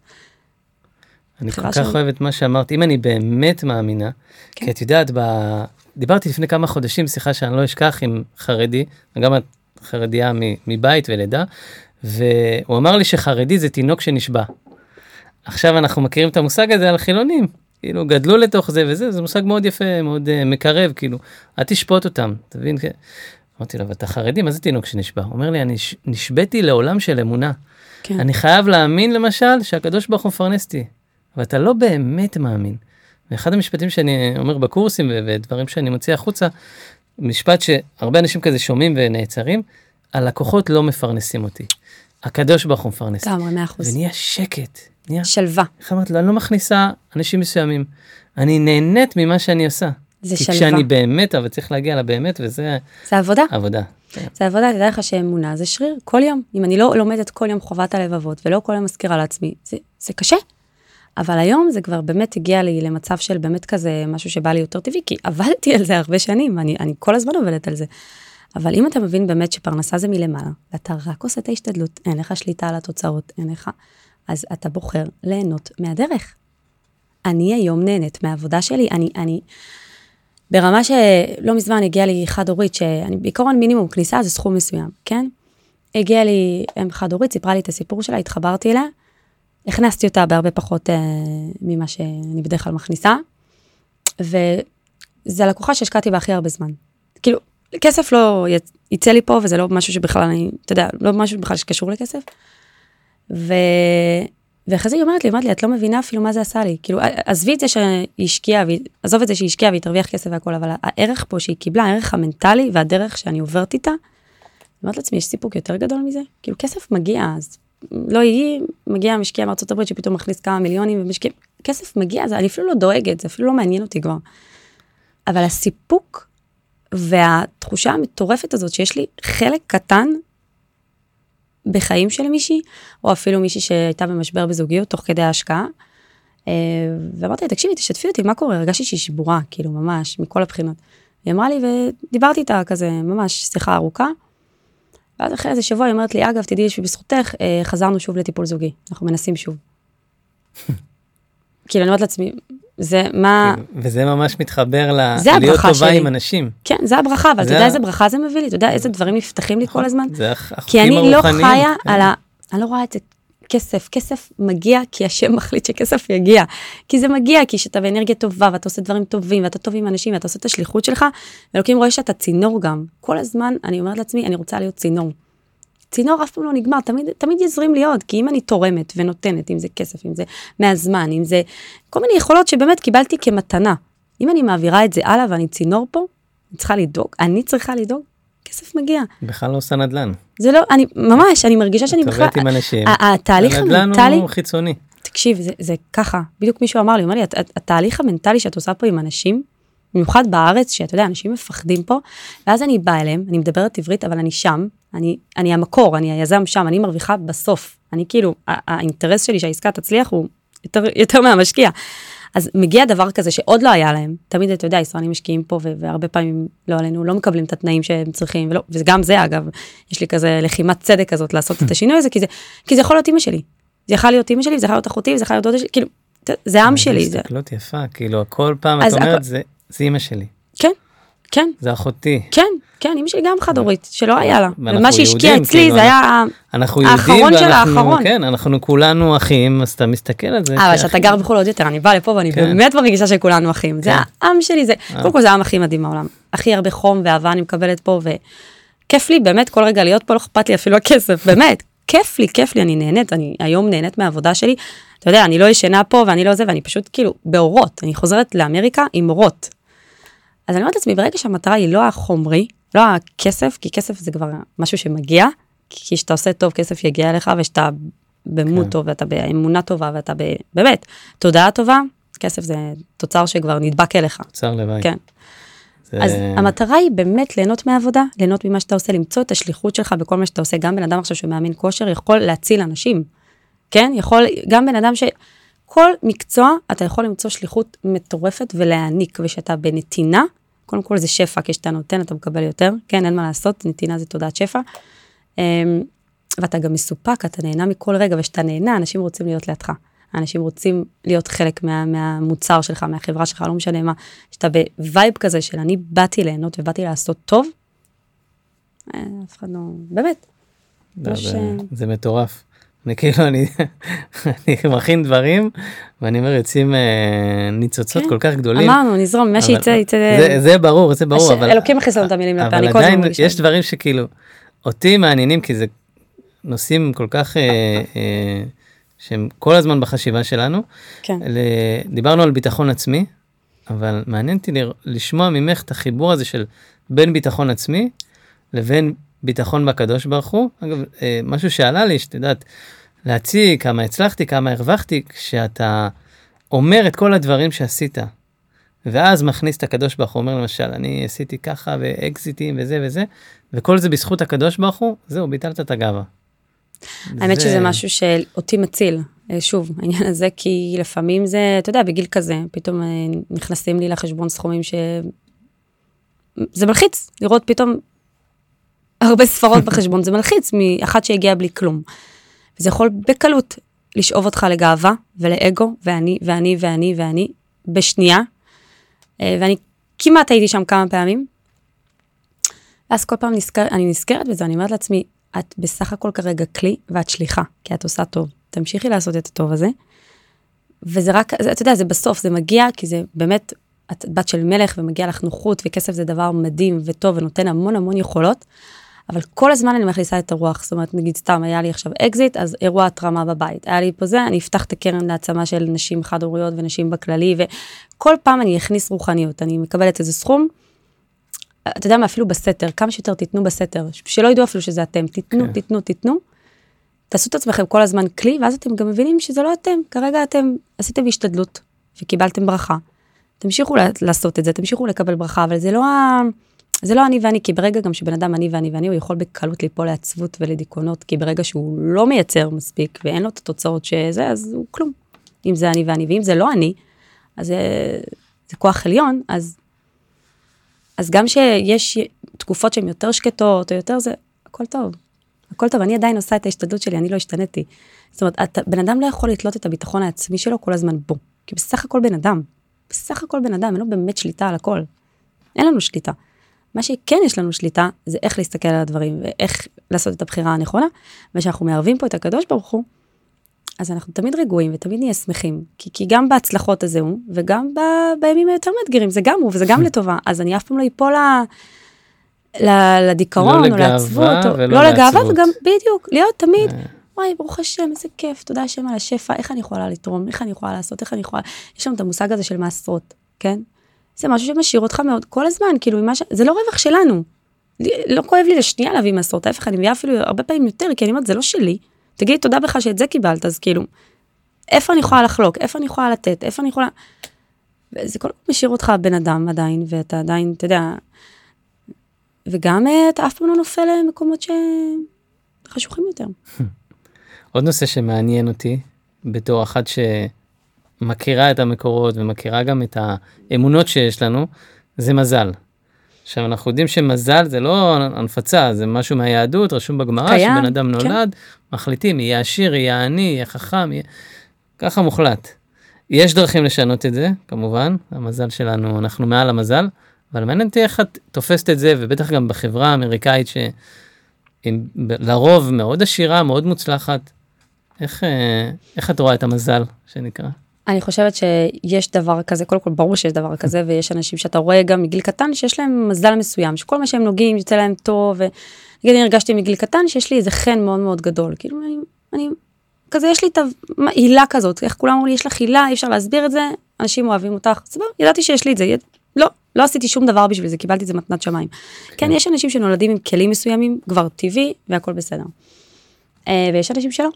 אני כל כך אוהב את מה שאמרת, אם אני באמת מאמינה, כן. כי את יודעת, ב... דיברתי לפני כמה חודשים שיחה שאני לא אשכח עם חרדי, גם את חרדיה מבית ולידה, והוא אמר לי שחרדי זה תינוק שנשבע. עכשיו אנחנו מכירים את המושג הזה על חילונים, כאילו גדלו לתוך זה וזה, זה מושג מאוד יפה, מאוד uh, מקרב, כאילו, אל תשפוט אותם, תבין? אמרתי לו, ואתה חרדי, מה זה תינוק שנשבע? הוא אומר לי, אני נשבעתי לעולם של אמונה. כן. אני חייב להאמין למשל שהקדוש ברוך הוא מפרנס אותי. ואתה לא באמת מאמין. ואחד המשפטים שאני אומר בקורסים ודברים שאני מוציא החוצה, משפט שהרבה אנשים כזה שומעים ונעצרים, הלקוחות לא מפרנסים אותי. הקדוש ברוך הוא מפרנס. לגמרי, מאה אחוז. ונהיה שקט. נהיה... שלווה. איך אמרת לו, אני לא מכניסה אנשים מסוימים. אני נהנית ממה שאני עושה. זה כי שלווה. כשאני באמת, אבל צריך להגיע לבאמת, וזה... זה עבודה. עבודה. כן. זה עבודה, תדע לך שאמונה זה שריר, כל יום. אם אני לא לומדת כל יום חובת הלבבות, ולא כל יום מזכירה לעצמי, זה, זה קשה. אבל היום זה כבר באמת הגיע לי למצב של באמת כזה משהו שבא לי יותר טבעי, כי עבדתי על זה הרבה שנים, אני, אני כל הזמן עובדת על זה. אבל אם אתה מבין באמת שפרנסה זה מלמעלה, ואתה רק עושה את ההשתדלות, אין לך שליטה על התוצאות, אין לך, אז אתה בוחר ליהנות מהדרך. אני היום נהנית מהעבודה שלי, אני, אני, ברמה שלא מזמן הגיעה לי חד הורית, שאני בעיקרון מינימום כניסה זה סכום מסוים, כן? הגיעה לי אם חד הורית, סיפרה לי את הסיפור שלה, התחברתי אליה, הכנסתי אותה בהרבה פחות uh, ממה שאני בדרך כלל מכניסה, וזה הלקוחה שהשקעתי בה הכי הרבה זמן. כאילו, כסף לא יצא לי פה, וזה לא משהו שבכלל אני, אתה יודע, לא משהו בכלל שקשור לכסף. ו... ואחרי זה היא אומרת לי, אומרת לי, את לא מבינה אפילו מה זה עשה לי. כאילו, עזבי את זה שהיא השקיעה, עזוב את זה שהיא השקיעה והיא תרוויח כסף והכל, אבל הערך פה שהיא קיבלה, הערך המנטלי והדרך שאני עוברת איתה, אמרת לעצמי, יש סיפוק יותר גדול מזה? כאילו, כסף מגיע, אז לא היא, מגיע משקיע מארצות הברית שפתאום מכניס כמה מיליונים ומשקיע, כסף מגיע, זה, אני אפילו לא דואגת, זה אפילו לא מעניין אותי כבר. אבל הסיפוק והתחושה המטורפת הזאת שיש לי חלק קטן בחיים של מישהי, או אפילו מישהי שהייתה במשבר בזוגיות תוך כדי ההשקעה, אה, ואמרתי לה, תקשיבי, תשתפי אותי, מה קורה? הרגשתי שהיא שבורה, כאילו, ממש, מכל הבחינות. היא אמרה לי, ודיברתי איתה כזה, ממש שיחה ארוכה. ואז אחרי איזה שבוע היא אומרת לי, אגב, תדעי שבזכותך אה, חזרנו שוב לטיפול זוגי, אנחנו מנסים שוב. כאילו, אני אומרת לעצמי, זה מה... כן, וזה ממש מתחבר ל... זה להיות טובה שלי. עם אנשים. כן, זה הברכה, אבל אתה יודע איזה ברכה זה מביא לי? אתה יודע איזה דברים נפתחים לי כל הזמן? זה החוקים הרוחניים. כי אני לא חיה כן. על ה... אני לא רואה את זה כסף, כסף מגיע כי השם מחליט שכסף יגיע. כי זה מגיע כי שאתה באנרגיה טובה ואתה עושה דברים טובים ואתה טוב עם אנשים ואתה עושה את השליחות שלך, ואלוקים רואה שאתה צינור גם. כל הזמן אני אומרת לעצמי, אני רוצה להיות צינור. הצינור אף פעם לא נגמר, תמיד, תמיד יזרים לי עוד, כי אם אני תורמת ונותנת, אם זה כסף, אם זה מהזמן, אם זה כל מיני יכולות שבאמת קיבלתי כמתנה. אם אני מעבירה את זה הלאה ואני צינור פה, אני צריכה לדאוג, אני צריכה לדאוג, כסף מגיע. בכלל לא עושה נדל"ן. זה לא, אני ממש, אני מרגישה שאני בכלל, את עובדת עם אנשים. התהליך הנדל"ן המנטלי, הוא חיצוני. תקשיב, זה, זה ככה, בדיוק מישהו אמר לי, הוא אמר לי, "הת- הת- התהליך המנטלי שאת עושה פה עם אנשים, במיוחד בארץ, שאתה יודע, אנשים מפחדים פה, ואז אני באה אליהם, אני מדברת עברית, אבל אני שם, אני, אני המקור, אני היזם שם, אני מרוויחה בסוף. אני כאילו, האינטרס שלי שהעסקה תצליח הוא יותר, יותר מהמשקיע. אז מגיע דבר כזה שעוד לא היה להם, תמיד אתה יודע, ישראלים משקיעים פה, והרבה פעמים לא עלינו, לא מקבלים את התנאים שהם צריכים, ולא, וגם זה אגב, יש לי כזה לחימת צדק כזאת לעשות את השינוי הזה, כי זה, כי זה יכול להיות אימא שלי. זה יכול להיות אימא שלי, זה יכול להיות אחותי, זה יכול להיות דודה שלי, כאילו, זה עם שלי, זה, הסתכלות יפה, כאילו, כל פעם את אומרת, הכל- זה זה אימא שלי, כן, כן, זה אחותי. כן, כן, אמא שלי גם חד הורית, שלא היה לה. ומה שהשקיע אצלי כאילו, זה היה... האחרון של האחרון. כן, אנחנו כולנו אחים, אז אתה מסתכל על זה. אה, אבל. כשאתה גר בחו"ל עוד יותר, אני באה לפה ואני כן. באמת מרגישה שכולנו אחים. זה כן. העם שלי, זה... קודם כל זה העם הכי מדהים בעולם. הכי הרבה חום ואהבה אני מקבלת פה, וכיף לי באמת כל רגע להיות פה, לא אכפת לי אפילו הכסף, באמת. כיף לי, כיף לי, אני נהנית, אני היום נהנית מהעבודה שלי. אתה יודע, אני לא ישנה פה ואני לא זה, ואני פשוט כאילו באורות. אני חוזרת לאמריקה עם אורות. אז אני אומרת לעצמי, ברגע שהמטרה היא לא החומרי, לא הכסף, כי כסף זה כבר משהו שמגיע, כי כשאתה עושה טוב, כסף יגיע אליך, ושאתה במות כן. טוב, ואתה באמונה טובה, ואתה ב... באמת, תודעה טובה, כסף זה תוצר שכבר נדבק אליך. צר לוואי. כן. זה- אז המטרה היא באמת ליהנות מהעבודה, ליהנות ממה שאתה עושה, למצוא את השליחות שלך בכל מה שאתה עושה. גם בן אדם עכשיו שמאמן כושר יכול להציל אנשים, כן? יכול, גם בן אדם ש... כל מקצוע אתה יכול למצוא שליחות מטורפת ולהעניק, ושאתה בנתינה, קודם כל זה שפע, כשאתה נותן אתה מקבל יותר, כן, אין מה לעשות, נתינה זה תודעת שפע. אמ, ואתה גם מסופק, אתה נהנה מכל רגע, וכשאתה נהנה, אנשים רוצים להיות לידך. אנשים רוצים להיות חלק מה, מהמוצר שלך, מהחברה שלך, לא משנה מה. שאתה ב vibe כזה של אני באתי ליהנות ובאתי לעשות טוב, אה, אף אחד לא, באמת. לא, אה, זה מטורף. אני כאילו, אני אני מכין דברים, ואני אומר, יוצאים אה, ניצוצות כן. כל כך גדולים. אמרנו, נזרום, מה שיצא, יצא... זה- זה ברור, זה ברור, הש- אבל... אלוקים מכניס לנו את המילים לפה, אבל עדיין. יש דברים שכאילו, אותי מעניינים, כי זה נושאים כל כך, אה, אה, שהם כל הזמן בחשיבה שלנו. כן. דיברנו על ביטחון עצמי, אבל מעניין אותי לשמוע ממך את החיבור הזה של בין ביטחון עצמי לבין ביטחון בקדוש ברוך הוא. אגב, אה, משהו שעלה לי, שאת יודעת, להציג כמה הצלחתי, כמה הרווחתי, כשאתה אומר את כל הדברים שעשית, ואז מכניס את הקדוש ברוך הוא, אומר למשל, אני עשיתי ככה ואקזיטים וזה וזה, וכל זה בזכות הקדוש ברוך הוא, זהו, ביטלת את הגאווה. האמת זה- שזה משהו שאותי מציל, אה, שוב, העניין הזה, כי לפעמים זה, אתה יודע, בגיל כזה, פתאום אה, נכנסים לי לחשבון סכומים ש... זה מלחיץ, לראות פתאום הרבה ספרות בחשבון, זה מלחיץ מאחת שהגיעה בלי כלום. וזה יכול בקלות לשאוב אותך לגאווה ולאגו, ואני, ואני, ואני, ואני, בשנייה. אה, ואני כמעט הייתי שם כמה פעמים. ואז כל פעם נזכר, אני נזכרת בזה, אני אומרת לעצמי, את בסך הכל כרגע כלי ואת שליחה, כי את עושה טוב. תמשיכי לעשות את הטוב הזה. וזה רק, זה, אתה יודע, זה בסוף, זה מגיע, כי זה באמת, את בת של מלך ומגיע לך נוחות, וכסף זה דבר מדהים וטוב ונותן המון המון יכולות, אבל כל הזמן אני מכניסה את הרוח, זאת אומרת, נגיד סתם, היה לי עכשיו אקזיט, אז אירוע התרמה בבית. היה לי פה זה, אני אפתח את הקרן להעצמה של נשים חד-הוריות ונשים בכללי, וכל פעם אני אכניס רוחניות, אני מקבלת איזה סכום, אתה יודע מה, אפילו בסתר, כמה שיותר תיתנו בסתר, שלא ידעו אפילו שזה אתם, תיתנו, כן. תיתנו, תיתנו. תעשו את עצמכם כל הזמן כלי, ואז אתם גם מבינים שזה לא אתם, כרגע אתם עשיתם השתדלות וקיבלתם ברכה. תמשיכו לעשות את זה, תמשיכו לקבל ברכה, אבל זה לא, ה... זה לא אני ואני, כי ברגע גם שבן אדם אני ואני ואני, הוא יכול בקלות ליפול לעצבות ולדיכאונות, כי ברגע שהוא לא מייצר מספיק ואין לו את התוצאות שזה, אז הוא כלום. אם זה אני ואני, ואם זה לא אני, אז זה, זה כוח עליון, אז, אז גם שיש תקופות שהן יותר שקטות או יותר זה, הכל טוב. הכל טוב, אני עדיין עושה את ההשתדלות שלי, אני לא השתניתי. זאת אומרת, אתה, בן אדם לא יכול לתלות את הביטחון העצמי שלו כל הזמן בו. כי בסך הכל בן אדם. בסך הכל בן אדם, אין לו באמת שליטה על הכל. אין לנו שליטה. מה שכן יש לנו שליטה, זה איך להסתכל על הדברים, ואיך לעשות את הבחירה הנכונה, וכשאנחנו מערבים פה את הקדוש ברוך הוא, אז אנחנו תמיד רגועים ותמיד נהיה שמחים. כי, כי גם בהצלחות הזה הוא, וגם ב, בימים היותר מאתגרים, זה גם הוא וזה גם לטובה. אז אני אף פעם לא אפול ל... ל- לדיכאון, לא או לעצבות, או- לא לגאווה. וגם, בדיוק, להיות תמיד, אה, וואי, ברוך השם, איזה כיף, תודה השם על השפע, איך אני יכולה לתרום, איך אני יכולה לעשות, איך אני יכולה... יש לנו את המושג הזה של מעשרות, כן? זה משהו שמשאיר אותך מאוד כל הזמן, כאילו, ש... זה לא רווח שלנו. לא כואב לי לשנייה להביא מעשרות, ההפך, אני מביאה אפילו הרבה פעמים יותר, כי אני אומרת, זה לא שלי. תגידי תודה בכלל שאת זה קיבלת, אז כאילו, איפה אני יכולה לחלוק, איפה אני יכולה לתת, איפה אני יכולה... וזה כל כך משאיר אותך בן אדם עדיין, ואתה עדיין, אתה יודע, וגם אה, אתה אף פעם לא נופל למקומות שחשוכים יותר. עוד נושא שמעניין אותי, בתור אחת שמכירה את המקורות ומכירה גם את האמונות שיש לנו, זה מזל. עכשיו אנחנו יודעים שמזל זה לא הנפצה, זה משהו מהיהדות, רשום בגמרא, שבן אדם כן. נולד, מחליטים, יהיה עשיר, יהיה עני, יהיה חכם, יהיה... ככה מוחלט. יש דרכים לשנות את זה, כמובן, המזל שלנו, אנחנו מעל המזל, אבל מעניין אותי איך את תופסת את זה, ובטח גם בחברה האמריקאית, שלרוב מאוד עשירה, מאוד מוצלחת. איך, אה, איך את רואה את המזל, שנקרא? אני חושבת שיש דבר כזה, קודם כל ברור שיש דבר כזה, ויש אנשים שאתה רואה גם מגיל קטן שיש להם מזל מסוים, שכל מה שהם נוגעים יוצא להם טוב, ונגיד אני הרגשתי מגיל קטן שיש לי איזה חן מאוד מאוד גדול, כאילו אני, אני כזה יש לי את ההילה כזאת, איך כולם אמרו לי יש לך הילה, אי אפשר להסביר את זה, אנשים אוהבים אותך, סבבה, ידעתי שיש לי את זה, יד... לא, לא עשיתי שום דבר בשביל זה, קיבלתי את זה מתנת שמיים. כן, יש אנשים שנולדים עם כלים מסוימים, כבר טבעי, והכל בסדר. אה, ויש אנשים שלא.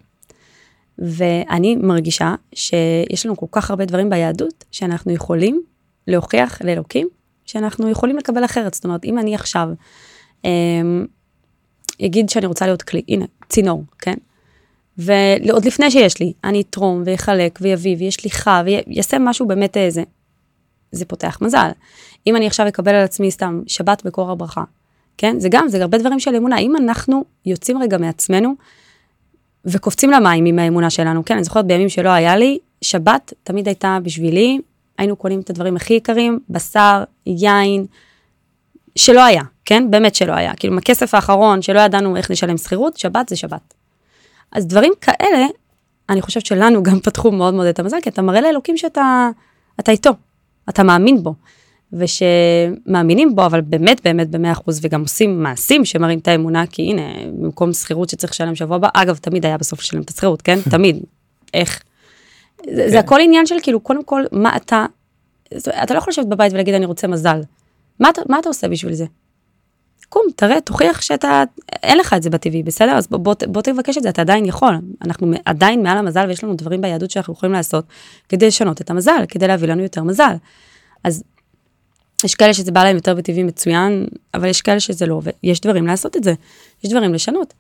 ואני מרגישה שיש לנו כל כך הרבה דברים ביהדות שאנחנו יכולים להוכיח לאלוקים שאנחנו יכולים לקבל אחרת. זאת אומרת, אם אני עכשיו אמ, אגיד שאני רוצה להיות כלי, הנה, צינור, כן? ועוד לפני שיש לי, אני אתרום ויחלק ויביא ויהיה שליחה ויעשה משהו באמת איזה, זה פותח מזל. אם אני עכשיו אקבל על עצמי סתם שבת בקור הברכה, כן? זה גם, זה הרבה דברים של אמונה. אם אנחנו יוצאים רגע מעצמנו, וקופצים למים עם האמונה שלנו. כן, אני זוכרת בימים שלא היה לי, שבת תמיד הייתה בשבילי, היינו קונים את הדברים הכי יקרים, בשר, יין, שלא היה, כן? באמת שלא היה. כאילו, מהכסף האחרון שלא ידענו איך לשלם שכירות, שבת זה שבת. אז דברים כאלה, אני חושבת שלנו גם פתחו מאוד מאוד את המזל, כי אתה מראה לאלוקים שאתה אתה איתו, אתה מאמין בו. ושמאמינים בו, אבל באמת באמת במאה אחוז, וגם עושים מעשים שמראים את האמונה, כי הנה, במקום שכירות שצריך לשלם שבוע הבא, אגב, תמיד היה בסוף לשלם את השכירות, כן? תמיד. איך? זה, זה הכל עניין של כאילו, קודם כל, מה אתה, אתה לא יכול לשבת בבית ולהגיד, אני רוצה מזל. מה, אתה- מה אתה עושה בשביל זה? קום, תראה, תוכיח שאתה, אין לך את זה בטבעי, בסדר? אז בוא, בוא, בוא תבקש את זה, אתה עדיין יכול. אנחנו עדיין מעל המזל, ויש לנו דברים ביהדות שאנחנו יכולים לעשות כדי לשנות את המזל, כדי להביא לנו יותר מזל. אז יש כאלה שזה בא להם יותר בטבעי מצוין, אבל יש כאלה שזה לא, ויש דברים לעשות את זה, יש דברים לשנות.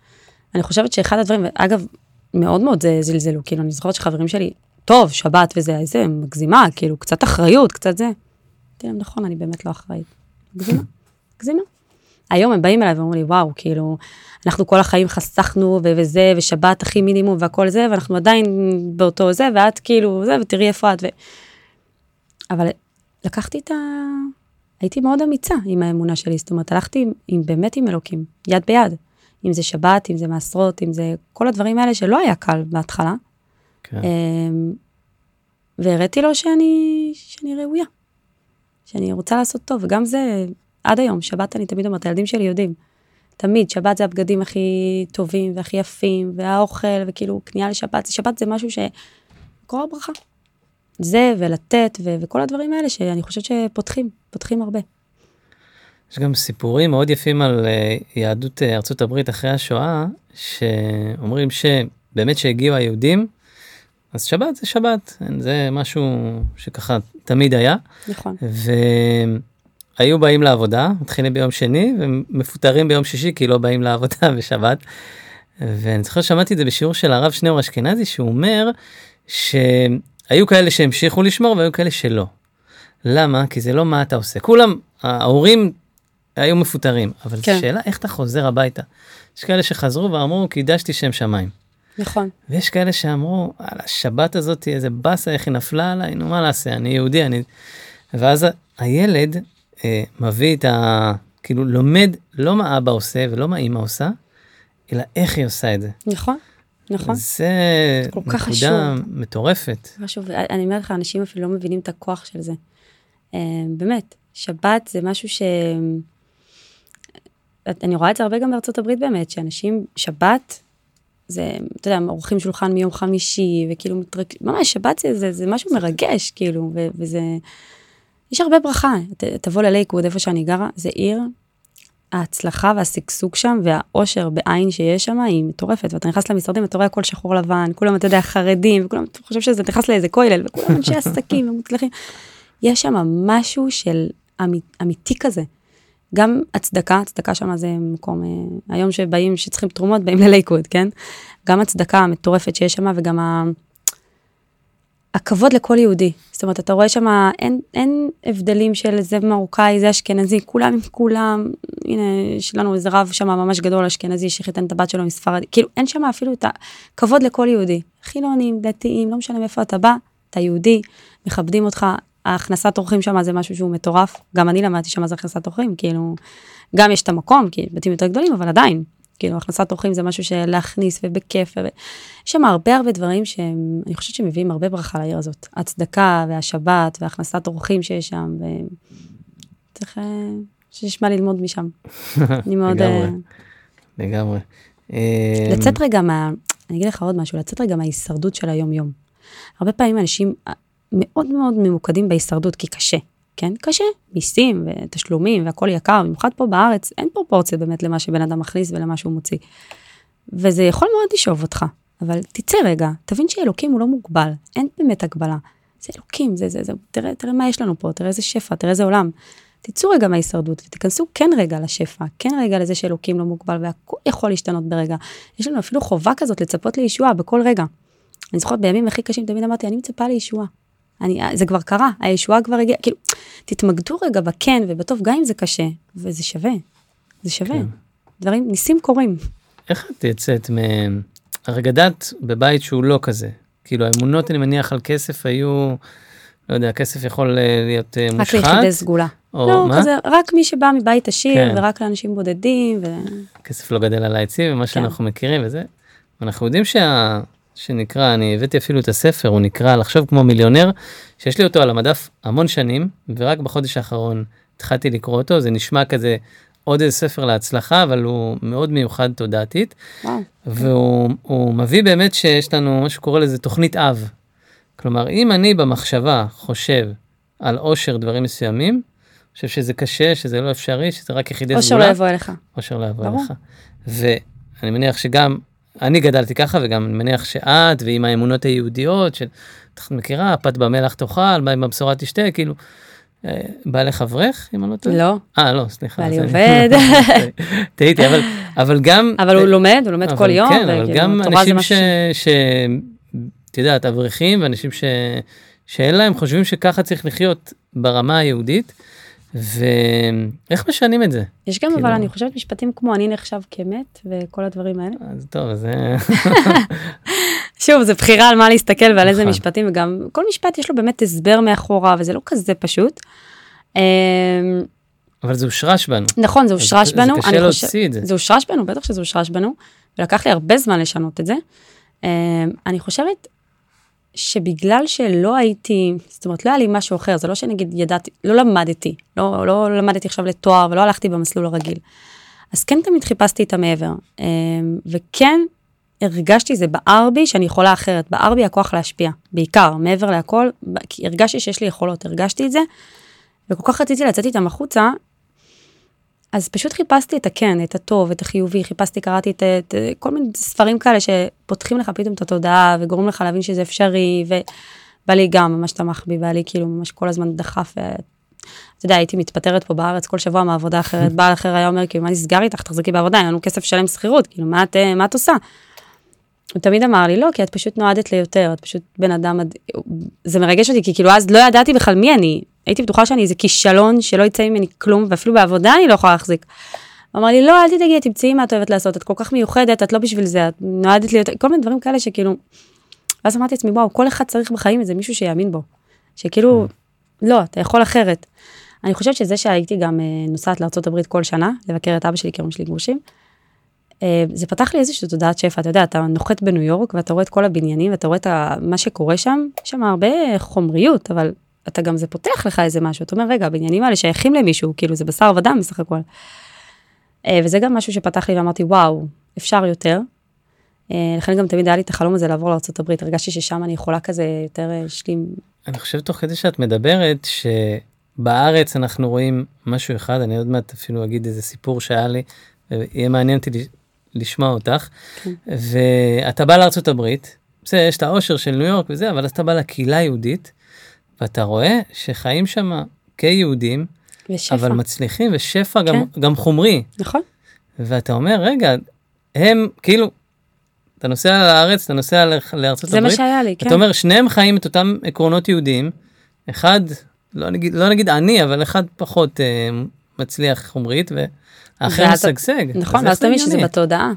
אני חושבת שאחד הדברים, ואגב, מאוד מאוד זה זלזלו, כאילו, אני זוכרת שחברים שלי, טוב, שבת וזה, איזה מגזימה, כאילו, קצת אחריות, קצת זה. אמרתי להם, נכון, אני באמת לא אחראית. מגזימה, מגזימה. היום הם באים אליי ואומרים לי, וואו, כאילו, אנחנו כל החיים חסכנו וזה, ושבת הכי מינימום והכל זה, ואנחנו עדיין באותו זה, ואת כאילו, זה, ותראי איפה את. ו... אבל לקחתי את ה... הייתי מאוד אמיצה עם האמונה שלי, זאת אומרת, הלכתי עם, עם באמת עם אלוקים, יד ביד. אם זה שבת, אם זה מעשרות, אם זה כל הדברים האלה שלא היה קל בהתחלה. כן. אמ, והראיתי לו שאני, שאני ראויה, שאני רוצה לעשות טוב, וגם זה, עד היום, שבת אני תמיד אומרת, הילדים שלי יודעים. תמיד, שבת זה הבגדים הכי טובים והכי יפים, והאוכל, וכאילו, קנייה לשבת, שבת זה משהו ש... מקור הברכה. זה, ולתת, ו- וכל הדברים האלה שאני חושבת שפותחים, פותחים הרבה. יש גם סיפורים מאוד יפים על אה, יהדות אה, ארצות הברית אחרי השואה, שאומרים שבאמת שהגיעו היהודים, אז שבת זה שבת, זה משהו שככה תמיד היה, נכון. והיו באים לעבודה, מתחילים ביום שני ומפוטרים ביום שישי כי לא באים לעבודה בשבת. ואני זוכר שמעתי את זה בשיעור של הרב שניאור אשכנזי שהוא אומר שהיו כאלה שהמשיכו לשמור והיו כאלה שלא. למה? כי זה לא מה אתה עושה. כולם, ההורים היו מפוטרים, אבל כן. שאלה איך אתה חוזר הביתה. יש כאלה שחזרו ואמרו קידשתי שם שמיים. נכון. ויש כאלה שאמרו, על השבת הזאת איזה באסה, איך היא נפלה עליי, נו מה נעשה, אני יהודי, אני... ואז הילד אה, מביא את ה... כאילו לומד לא מה אבא עושה ולא מה אמא עושה, אלא איך היא עושה את זה. נכון, נכון. זה נקודה חשוב. מטורפת. חשוב, אני אומרת לך, אנשים אפילו לא מבינים את הכוח של זה. אה, באמת, שבת זה משהו ש... אני רואה את זה הרבה גם בארצות הברית באמת, שאנשים, שבת, זה, אתה יודע, עורכים שולחן מיום חמישי, וכאילו, מתרק... ממש, שבת זה, זה, זה משהו מרגש, כאילו, ו, וזה, יש הרבה ברכה. ת, תבוא ללייקווד, איפה שאני גרה, זה עיר, ההצלחה והשגשוג שם, והאושר בעין שיש שם, היא מטורפת, ואתה נכנס למשרדים, אתה רואה הכל שחור לבן, כולם, אתה יודע, חרדים, וכולם, אתה חושב שזה נכנס לאיזה כולל, וכולם אנשי עסקים ומוצלחים. יש שם משהו של אמית, אמיתי כזה. גם הצדקה, הצדקה שם זה מקום, אה, היום שבאים, שצריכים תרומות, באים ללייקוד, כן? גם הצדקה המטורפת שיש שם, וגם ה... הכבוד לכל יהודי. זאת אומרת, אתה רואה שם, אין, אין הבדלים של זה מרוקאי, זה אשכנזי, כולם עם כולם. הנה, יש לנו איזה רב שם ממש גדול אשכנזי שחיתן את הבת שלו מספרדי. כאילו, אין שם אפילו את הכבוד לכל יהודי. חילונים, דתיים, לא משנה מאיפה אתה בא, אתה יהודי, מכבדים אותך, ההכנסת אורחים שם זה משהו שהוא מטורף. גם אני למדתי שם מה זה הכנסת אורחים, כאילו, גם יש את המקום, כי בתים יותר גדולים, אבל עדיין, כאילו, הכנסת אורחים זה משהו של להכניס ובכיף. ו... יש שם הרבה הרבה דברים שהם, אני חושבת שמביאים הרבה ברכה לעיר הזאת. הצדקה והשבת והכנסת אורחים שיש שם, וצריך, שיש מה ללמוד משם. אני מאוד... לגמרי, אה, לגמרי. לצאת רגע מה, אני אגיד לך עוד משהו, לצאת רגע מההישרדות של היום-יום. הרבה פעמים אנשים מאוד מאוד ממוקדים בהישרדות, כי קשה, כן? קשה, מיסים ותשלומים והכל יקר, במיוחד פה בארץ, אין פרופורציה באמת למה שבן אדם מכניס ולמה שהוא מוציא. וזה יכול מאוד לשאוב אותך, אבל תצא רגע, תבין שאלוקים הוא לא מוגבל, אין באמת הגבלה. זה אלוקים, זה, זה, זה, תראה, תראה מה יש לנו פה, תראה איזה שפע, תראה איזה עולם. תצאו רגע מההישרדות ותיכנסו כן רגע לשפע, כן רגע לזה שאלוקים לא מוגבל והכל יכול להשתנות ברגע. יש לנו אפילו חובה כזאת לצפות לישועה בכל רגע. אני זוכרת בימים הכי קשים תמיד אמרתי, אני מצפה לישועה. אני, זה כבר קרה, הישועה כבר הגיעה, כאילו, תתמקדו רגע בכן ובטוב, גם אם זה קשה, וזה שווה, זה שווה. כן. דברים, ניסים קורים. איך את יצאת מ... הרי גדלת בבית שהוא לא כזה. כאילו האמונות, אני מניח, על כסף היו, לא יודע, כסף יכול אה, להיות אה, מושחת. רק ליחידי סגולה. או לא, מה? כזה, רק מי שבא מבית עשיר, כן. ורק לאנשים בודדים. ו... כסף לא גדל על העצים, ומה כן. שאנחנו מכירים וזה. אנחנו יודעים שה... שנקרא, אני הבאתי אפילו את הספר, הוא נקרא לחשוב כמו מיליונר, שיש לי אותו על המדף המון שנים, ורק בחודש האחרון התחלתי לקרוא אותו, זה נשמע כזה עוד איזה ספר להצלחה, אבל הוא מאוד מיוחד תודעתית, והוא מביא באמת שיש לנו מה שקורא לזה תוכנית אב. כלומר, אם אני במחשבה חושב על עושר דברים מסוימים, חושב שזה קשה, שזה לא אפשרי, שזה רק יחידי סגולה. עושר לא יבוא אליך. עושר לא יבוא אליך. ואני מניח שגם אני גדלתי ככה וגם אני מניח שאת ועם האמונות היהודיות של את מכירה פת במלח תאכל מים בבשורה תשתה כאילו. אה, בעלך אברך אם אני לא טועה? לא. אה לא סליחה. בעלי עובד. טעיתי אבל אבל גם אבל הוא לומד הוא לומד כל יום. כן אבל גם אנשים ש... את יודעת אברכים ואנשים. שאין להם חושבים שככה צריך לחיות ברמה היהודית. ואיך משנים את זה? יש גם כאילו... אבל אני חושבת משפטים כמו אני נחשב כמת וכל הדברים האלה. אז טוב זה. שוב זה בחירה על מה להסתכל ועל איזה נכון. משפטים וגם כל משפט יש לו באמת הסבר מאחורה וזה לא כזה פשוט. אמ, אבל זה הושרש בנו. נכון זה הושרש בנו. זה קשה להוציא את זה. זה הושרש בנו בטח שזה הושרש בנו ולקח לי הרבה זמן לשנות את זה. אמ, אני חושבת שבגלל שלא הייתי, זאת אומרת, לא היה לי משהו אחר, זה לא שנגיד ידעתי, לא למדתי, לא, לא למדתי עכשיו לתואר ולא הלכתי במסלול הרגיל. אז כן תמיד חיפשתי את המעבר, אמ, וכן הרגשתי, זה בער בי שאני יכולה אחרת, בער בי הכוח להשפיע, בעיקר, מעבר להכל, כי הרגשתי שיש לי יכולות, הרגשתי את זה, וכל כך רציתי לצאת איתם החוצה, אז פשוט חיפשתי את הכן, את הטוב, את החיובי, חיפשתי, קראתי את, את כל מיני ספרים כאלה שפותחים לך פתאום את התודעה וגורמים לך להבין שזה אפשרי, ובעלי גם ממש תמך בי, בעלי כאילו ממש כל הזמן דחף. ו... אתה יודע, הייתי מתפטרת פה בארץ כל שבוע מעבודה אחרת, בעל אחר היה אומר, כאילו, מה נסגר איתך, תחזקי בעבודה, אין לנו כסף לשלם שכירות, כאילו, מה את, מה את עושה? הוא תמיד אמר לי, לא, כי את פשוט נועדת ליותר, את פשוט בן אדם, זה מרגש אותי, כי כאילו אז לא ידעתי בכלל מי אני, הייתי בטוחה שאני איזה כישלון שלא יצא ממני כלום, ואפילו בעבודה אני לא יכולה להחזיק. הוא אמר לי, לא, אל תדאגי, תמצאי מה את אוהבת לעשות, את כל כך מיוחדת, את לא בשביל זה, את נועדת להיות, כל מיני דברים כאלה שכאילו... ואז אמרתי לעצמי, וואו, כל אחד צריך בחיים איזה מישהו שיאמין בו. שכאילו, לא, אתה יכול אחרת. אני חושבת שזה שהייתי גם אה, נוסעת לארה"ב כל שנה, לבקר את אבא שלי, כי שלי גרושים, אה, זה פתח לי איזושהי תודעת שפע, אתה יודע, אתה נוחת בניו יורק ואתה רואה את כל הבניינים ואתה רואה את מה שקורה שם, יש שם הרבה חומריות, אבל אתה גם, זה פותח לך איזה משהו, אתה אומר, רגע, הבניינים האלה שייכים למישהו, כאילו זה בשר ודם בסך הכל. אה, וזה גם משהו שפתח לי ואמרתי, וואו, אפשר יותר. אה, לכן גם תמיד היה לי את החלום הזה לעבור לארה"ב, הרגשתי ששם אני יכולה כזה יותר אה, להשלים. אני חושב תוך כדי שאת מדברת שבארץ אנחנו רואים משהו אחד, אני עוד מעט אפילו אגיד איזה סיפור שהיה לי, ויהיה מעניין אותי לשמוע אותך, כן. ואתה בא הברית, בסדר, יש את האושר של ניו יורק וזה, אבל אז אתה בא לקהילה היהודית, ואתה רואה שחיים שם כיהודים, ושפע. אבל מצליחים ושפע גם, כן. גם חומרי, נכון, ואתה אומר, רגע, הם כאילו, אתה נוסע לארץ, אתה נוסע לארצות זה הברית, מה שהיה לי, כן. אתה אומר שניהם חיים את אותם עקרונות יהודיים, אחד לא נגיד לא נגיד עני אבל אחד פחות אה, מצליח חומרית והאחר משגשג. נכון, אז ואז זה תמיד שזה? בתודעה.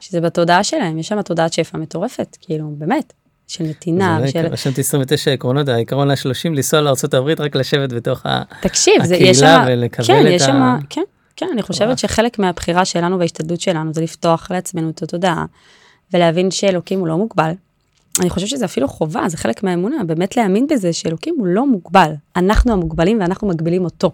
שזה בתודעה שלהם, יש שם תודעת שפע מטורפת, כאילו, באמת, של נתינה, זה של... יקרה, רשמתי 29 עקרונות, העיקרון ה-30 לנסוע לארה"ב רק לשבת בתוך. תקשיב, זה, הקהילה יש שם... ולקבל כן, את ה- שם... כן, כן, אני. חושבת שחלק מהבחירה שלנו וההשתדלות שלנו זה לפתוח לעצמנו את התודעה, ולהבין שאלוקים הוא לא מוגבל. אני חושבת שזה אפילו חובה, זה חלק מהאמונה, באמת להאמין בזה שאלוקים הוא לא מוגבל. אנחנו המוגבלים ואנחנו מגבילים אותו.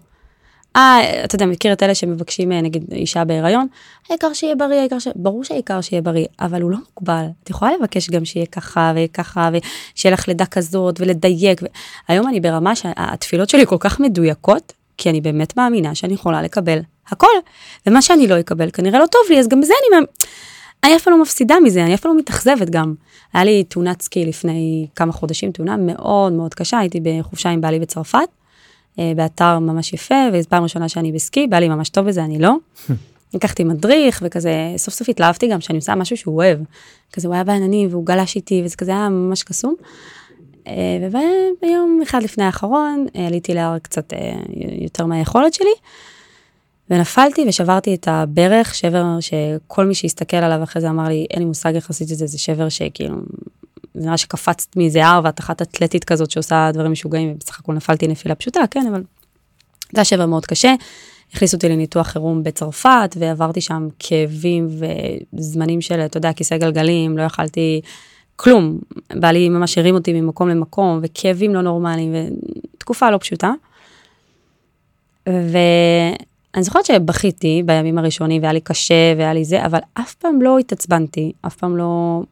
אה, אתה יודע, מכיר את אלה שמבקשים, אה, נגיד, אישה בהיריון, העיקר שיהיה בריא, העיקר ש... ברור שהעיקר שיהיה בריא, אבל הוא לא מוגבל. את יכולה לבקש גם שיהיה ככה וככה, ושיהיה לך לידה כזאת, ולדייק. ו... היום אני ברמה שהתפילות שלי כל כך מדויקות, כי אני באמת מאמינה שאני יכולה לקבל הכל. ומה שאני לא אקבל כנראה לא טוב לי, אז גם בזה אני... אני אף פעם לא מפסידה מזה, אני אף פעם לא מתאכזבת גם. היה לי תאונת סקי לפני כמה חודשים, תאונה מאוד מאוד קשה, הייתי בחופשה עם בעלי בצרפת, באתר ממש יפה, וזו פעם ראשונה שאני בסקי, בעלי ממש טוב בזה, אני לא. לקחתי מדריך, וכזה, סוף סוף התלהבתי גם שאני עושה משהו שהוא אוהב. כזה, הוא היה בעננים, והוא גלש איתי, וזה כזה היה ממש קסום. אה, וביום אחד לפני האחרון, אה, עליתי להר קצת אה, יותר מהיכולת שלי, ונפלתי ושברתי את הברך, שבר שכל מי שהסתכל עליו אחרי זה אמר לי, אין לי מושג איך עשית את זה, זה שבר שכאילו, נראה שקפצת מאיזה הר ואת אחת אתלטית כזאת שעושה דברים משוגעים, ובסך הכל נפלתי נפילה פשוטה, כן, אבל זה היה שבר מאוד קשה. הכניסו אותי לניתוח חירום בצרפת, ועברתי שם כאבים וזמנים של, אתה יודע, כיסא גלגלים, לא יכלתי כלום. בעלי ממש הרים אותי ממקום למקום, וכאבים לא נורמליים, ותקופה לא פשוטה. ואני זוכרת שבכיתי בימים הראשונים, והיה לי קשה, והיה לי זה, אבל אף פעם לא התעצבנתי, אף פעם לא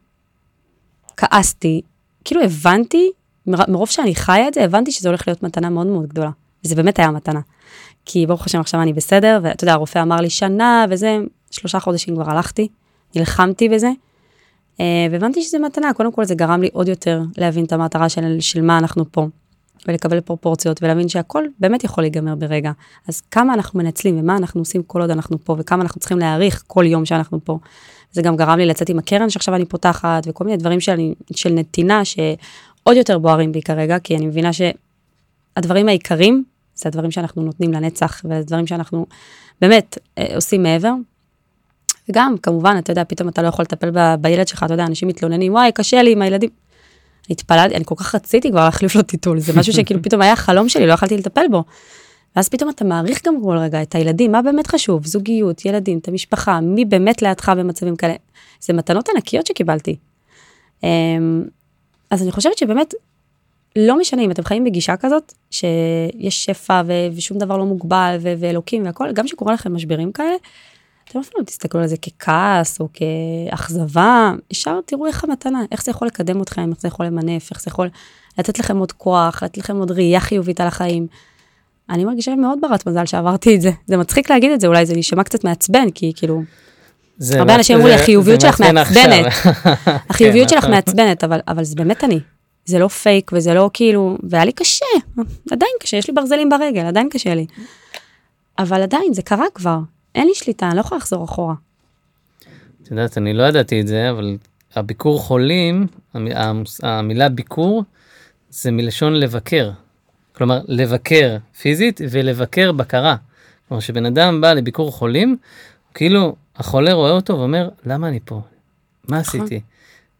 כעסתי. כאילו הבנתי, מר- מרוב שאני חיה את זה, הבנתי שזה הולך להיות מתנה מאוד מאוד גדולה. וזה באמת היה מתנה. כי ברוך השם עכשיו אני בסדר, ואתה יודע, הרופא אמר לי שנה וזה, שלושה חודשים כבר הלכתי, נלחמתי בזה, אה, והבנתי שזה מתנה, קודם כל זה גרם לי עוד יותר להבין את המטרה של, של מה אנחנו פה, ולקבל פרופורציות, ולהבין שהכל באמת יכול להיגמר ברגע. אז כמה אנחנו מנצלים ומה אנחנו עושים כל עוד אנחנו פה, וכמה אנחנו צריכים להעריך כל יום שאנחנו פה. זה גם גרם לי לצאת עם הקרן שעכשיו אני פותחת, וכל מיני דברים של, של נתינה שעוד יותר בוערים בי כרגע, כי אני מבינה שהדברים העיקריים, זה הדברים שאנחנו נותנים לנצח, והדברים שאנחנו באמת אה, עושים מעבר. וגם, כמובן, אתה יודע, פתאום אתה לא יכול לטפל ב, בילד שלך, אתה יודע, אנשים מתלוננים, וואי, קשה לי עם הילדים. התפללתי, אני כל כך רציתי כבר להחליף לו טיטול, זה משהו שכאילו פתאום היה חלום שלי, לא יכלתי לטפל בו. ואז פתאום אתה מעריך גם כל רגע את הילדים, מה באמת חשוב, זוגיות, ילדים, את המשפחה, מי באמת לידך במצבים כאלה. זה מתנות ענקיות שקיבלתי. אמ, אז אני חושבת שבאמת, לא משנה אם אתם חיים בגישה כזאת, שיש שפע ו- ושום דבר לא מוגבל ו- ואלוקים והכל, גם שקורה לכם משברים כאלה, אתם אפילו לא תסתכלו על זה ככעס או כאכזבה, ישר תראו איך המתנה, איך זה יכול לקדם אתכם, איך זה יכול למנף, איך זה יכול לתת לכם עוד כוח, לתת לכם עוד ראייה חיובית על החיים. אני מרגישה מאוד ברת מזל שעברתי את זה. זה מצחיק להגיד את זה, אולי זה יישמע קצת מעצבן, כי כאילו, הרבה אנשים אמרו לי, זה- החיוביות שלך מעצבנת. החיוביות כן, שלך. מעצבנת, אבל, אבל זה באמת אני. זה לא פייק וזה לא כאילו, והיה לי קשה, עדיין קשה, יש לי ברזלים ברגל, עדיין קשה לי. אבל עדיין, זה קרה כבר, אין לי שליטה, אני לא יכולה לחזור אחורה. את יודעת, אני לא ידעתי את זה, אבל הביקור חולים, המילה ביקור, זה מלשון לבקר. כלומר, לבקר פיזית ולבקר בקרה. כלומר, כשבן אדם בא לביקור חולים, כאילו החולה רואה אותו ואומר, למה אני פה? מה נכון. עשיתי?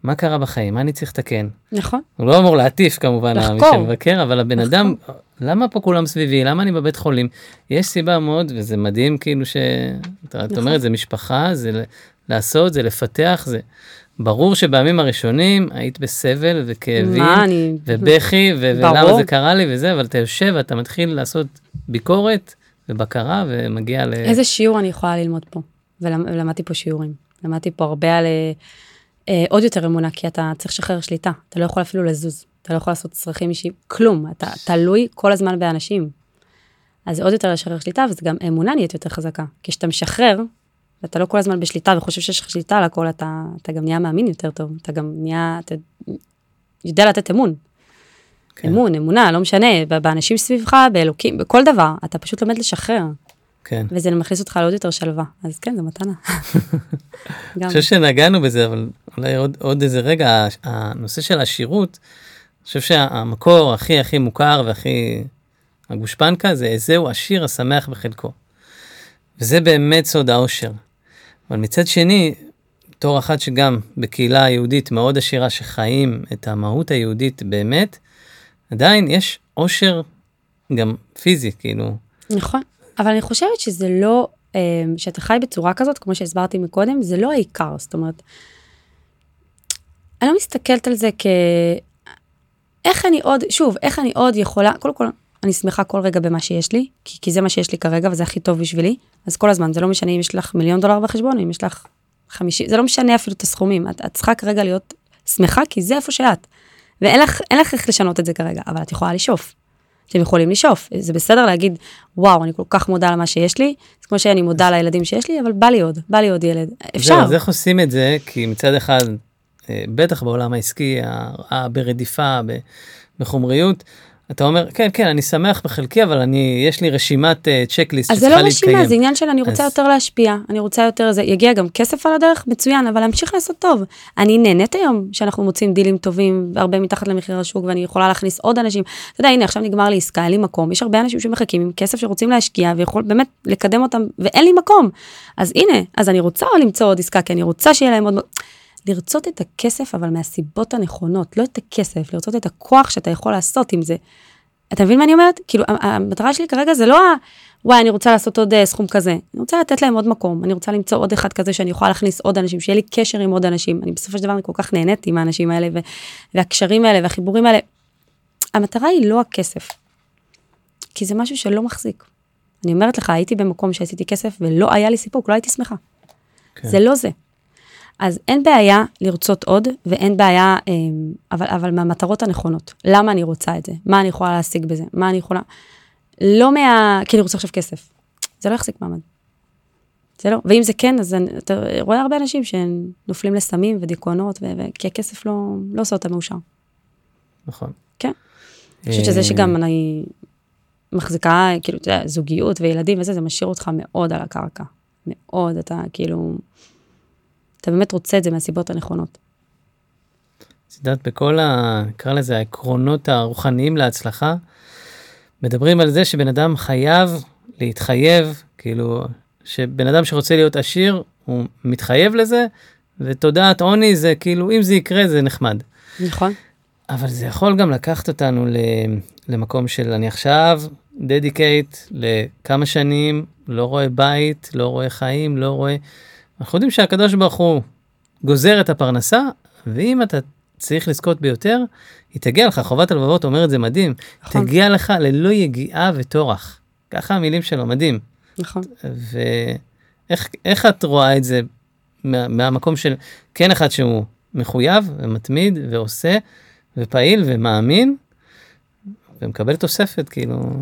מה קרה בחיים? מה אני צריך לתקן? נכון, הוא לא אמור להטיף כמובן, מי לחקור. שמבקר, אבל הבן לחקור. אדם, למה פה כולם סביבי? למה אני בבית חולים? יש סיבה מאוד, וזה מדהים כאילו ש... אתה- נכון. אומרת, זה משפחה, זה לעשות, זה לפתח, זה... ברור שבימים הראשונים היית בסבל וכאבים מה אני... ובכי ו- ולמה. זה קרה לי וזה, אבל אתה יושב ואתה מתחיל לעשות ביקורת ובקרה ומגיע ל... איזה שיעור אני יכולה ללמוד פה? ולמ- ולמדתי פה שיעורים. למדתי פה הרבה על אה, אה, עוד יותר אמונה, כי אתה צריך לשחרר שליטה. אתה לא יכול אפילו לזוז, אתה לא יכול לעשות צרכים אישיים, כלום. אתה תלוי כל הזמן באנשים. אז זה עוד יותר לשחרר שליטה, וזה גם אמונה נהיית יותר חזקה. כשאתה משחרר, ואתה לא כל הזמן בשליטה וחושב שיש לך שליטה על הכל, אתה, אתה גם נהיה מאמין יותר טוב. אתה גם נהיה, אתה יודע לתת אמון. כן. אמון, אמונה, לא משנה, באנשים סביבך, באלוקים, בכל דבר. אתה פשוט לומד לשחרר. כן. וזה מכניס אותך לעוד יותר שלווה. אז כן, זו מתנה. אני חושב שנגענו בזה, אבל אולי עוד, עוד איזה רגע, הנושא של השירות, אני חושב שהמקור הכי הכי מוכר והכי הגושפנקה זה זהו השיר השמח בחלקו. וזה באמת סוד האושר. אבל מצד שני, בתור אחת שגם בקהילה היהודית מאוד עשירה שחיים את המהות היהודית באמת, עדיין יש אושר גם פיזי, כאילו, נכון. אבל אני חושבת שזה לא, אה, שאתה חי בצורה כזאת, כמו שהסברתי מקודם, זה לא העיקר. זאת אומרת, אני לא מסתכלת על זה כ... איך אני עוד, שוב, איך אני עוד יכולה, קודם כל, אני שמחה כל רגע במה שיש לי, כי, כי זה מה שיש לי כרגע וזה הכי טוב בשבילי, אז כל הזמן, זה לא משנה אם יש לך מיליון דולר בחשבון, אם יש לך חמישי, זה לא משנה אפילו את הסכומים, את, את צריכה כרגע להיות שמחה, כי זה איפה שאת. ואין לך, אין לך איך לשנות את זה כרגע, אבל את יכולה לשאוף. אתם יכולים לשאוף, זה בסדר להגיד, וואו, אני כל כך מודה על מה שיש לי, זה כמו שאני מודה לילדים שיש לי, אבל בא לי עוד, בא לי עוד ילד. אפשר. זהו, אז איך עושים את זה? כי מצד אחד, אה, בטח בעולם העסקי, ברדיפה, בחומריות, אתה אומר, כן, כן, אני שמח בחלקי, אבל אני, יש לי רשימת צ'קליסט אז זה שצריכה לא להתקיים. רשימה, זה עניין של אני רוצה אז- יותר להשפיע, אני רוצה יותר זה, יגיע גם כסף על הדרך, מצוין, אבל להמשיך לעשות טוב. אני נהנית היום שאנחנו מוצאים דילים טובים, הרבה מתחת למחיר השוק, ואני יכולה להכניס עוד אנשים. אתה יודע, הנה, עכשיו נגמר לי עסקה, אין לי מקום, יש הרבה אנשים שמחכים עם כסף שרוצים להשקיע, ויכול באמת לקדם אותם, ואין לי מקום. אז הנה, אז אני רוצה למצוא עוד עסקה, כי אני רוצה שיהיה להם עוד... לרצות את הכסף, אבל מהסיבות הנכונות, לא את הכסף, לרצות את הכוח שאתה יכול לעשות עם זה. אתה מבין מה אני אומרת? כאילו, המטרה שלי כרגע זה לא ה... וואי, אני רוצה לעשות עוד אה, סכום כזה. אני רוצה לתת להם עוד מקום, אני רוצה למצוא עוד אחד כזה שאני יכולה להכניס עוד אנשים, שיהיה לי קשר עם עוד אנשים. אני בסופו של דבר אני כל כך נהנית עם האנשים האלה, ו- והקשרים האלה והחיבורים האלה. המטרה היא לא הכסף, כי זה משהו שלא מחזיק. אני אומרת לך, הייתי במקום שעשיתי כסף ולא היה לי סיפוק, לא הייתי שמחה. כן. זה לא זה. אז אין בעיה לרצות עוד, ואין בעיה, אה, אבל, אבל מהמטרות הנכונות. למה אני רוצה את זה? מה אני יכולה להשיג בזה? מה אני יכולה... לא מה... כי אני רוצה עכשיו כסף. זה לא יחזיק מעמד. זה לא, ואם זה כן, אז אני- אתה רואה הרבה אנשים שנופלים לסמים ודיכאונות, ו- ו- כי הכסף לא, לא עושה אותם מאושר. נכון. כן. אני חושבת שזה שגם אני מחזיקה, כאילו, אתה יודע, זוגיות וילדים וזה, זה משאיר אותך מאוד על הקרקע. מאוד, אתה כאילו... אתה באמת רוצה את זה מהסיבות הנכונות. את יודעת, בכל ה... נקרא לזה העקרונות הרוחניים להצלחה, מדברים על זה שבן אדם חייב להתחייב, כאילו, שבן אדם שרוצה להיות עשיר, הוא מתחייב לזה, ותודעת עוני זה כאילו, אם זה יקרה זה נחמד. נכון? אבל זה יכול גם לקחת אותנו ל... למקום של אני עכשיו dedicated לכמה שנים, לא רואה בית, לא רואה חיים, לא רואה... אנחנו יודעים שהקדוש ברוך הוא גוזר את הפרנסה, ואם אתה צריך לזכות ביותר, היא תגיע לך, חובת הלבבות אומר את זה מדהים, נכון. תגיע לך ללא יגיעה וטורח. ככה המילים שלו, מדהים. נכון. ואיך איך את רואה את זה מה, מהמקום של כן אחד שהוא מחויב ומתמיד ועושה ופעיל ומאמין ומקבל תוספת כאילו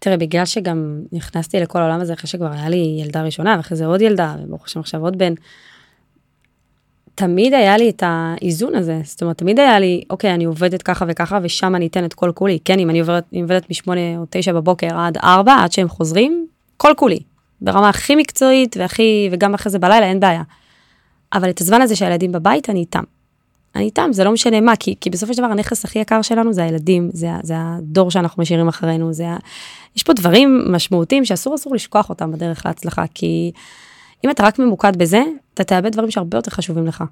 תראה, בגלל שגם נכנסתי לכל העולם הזה אחרי שכבר היה לי ילדה ראשונה, ואחרי זה עוד ילדה, וברוך השם עכשיו עוד בן, תמיד היה לי את האיזון הזה. זאת אומרת, תמיד היה לי, אוקיי, אני עובדת ככה וככה, ושם אני אתן את כל כולי. כן, אם אני עובדת, אני עובדת משמונה או תשע בבוקר עד ארבע, עד שהם חוזרים, כל כולי. ברמה הכי מקצועית, והכי, וגם אחרי זה בלילה, אין בעיה. אבל את הזמן הזה שהילדים בבית, אני איתם. אני איתם, זה לא משנה מה, כי, כי בסופו של דבר הנכס הכי יקר שלנו זה הילדים, זה, זה הדור שאנחנו משאירים אחרינו, זה ה... יש פה דברים משמעותיים שאסור אסור לשכוח אותם בדרך להצלחה, כי אם אתה רק ממוקד בזה, אתה תאבד דברים שהרבה יותר חשובים לך.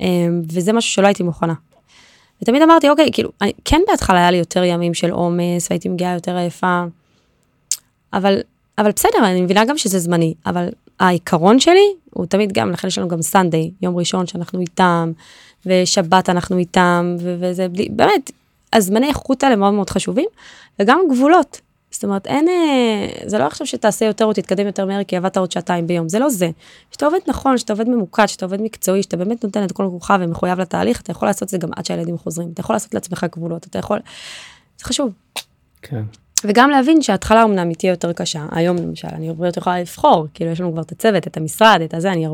אמ, וזה משהו שלא הייתי מוכנה. ותמיד אמרתי, אוקיי, כאילו, אני, כן בהתחלה היה לי יותר ימים של עומס, והייתי מגיעה יותר עייפה, אבל, אבל בסדר, אני מבינה גם שזה זמני, אבל העיקרון שלי הוא תמיד גם, לכן יש לנו גם סנדיי, יום ראשון שאנחנו איתם, ושבת אנחנו איתם, ו- וזה בלי, באמת, הזמני איכות האלה מאוד מאוד חשובים, וגם גבולות. זאת אומרת, אין, אה, זה לא עכשיו שתעשה יותר או תתקדם יותר מהר כי עבדת עוד שעתיים ביום, זה לא זה. שאתה עובד נכון, שאתה עובד ממוקד, שאתה עובד מקצועי, שאתה באמת נותן את כל כוחך ומחויב לתהליך, אתה יכול לעשות את זה גם עד שהילדים חוזרים, אתה יכול לעשות לעצמך גבולות, אתה יכול, זה חשוב. כן. וגם להבין שההתחלה אמנם היא תהיה יותר קשה, היום למשל, אני הרבה יותר יכולה לבחור, כאילו יש לנו כבר את הצוות, את המשרד, את הזה, אני,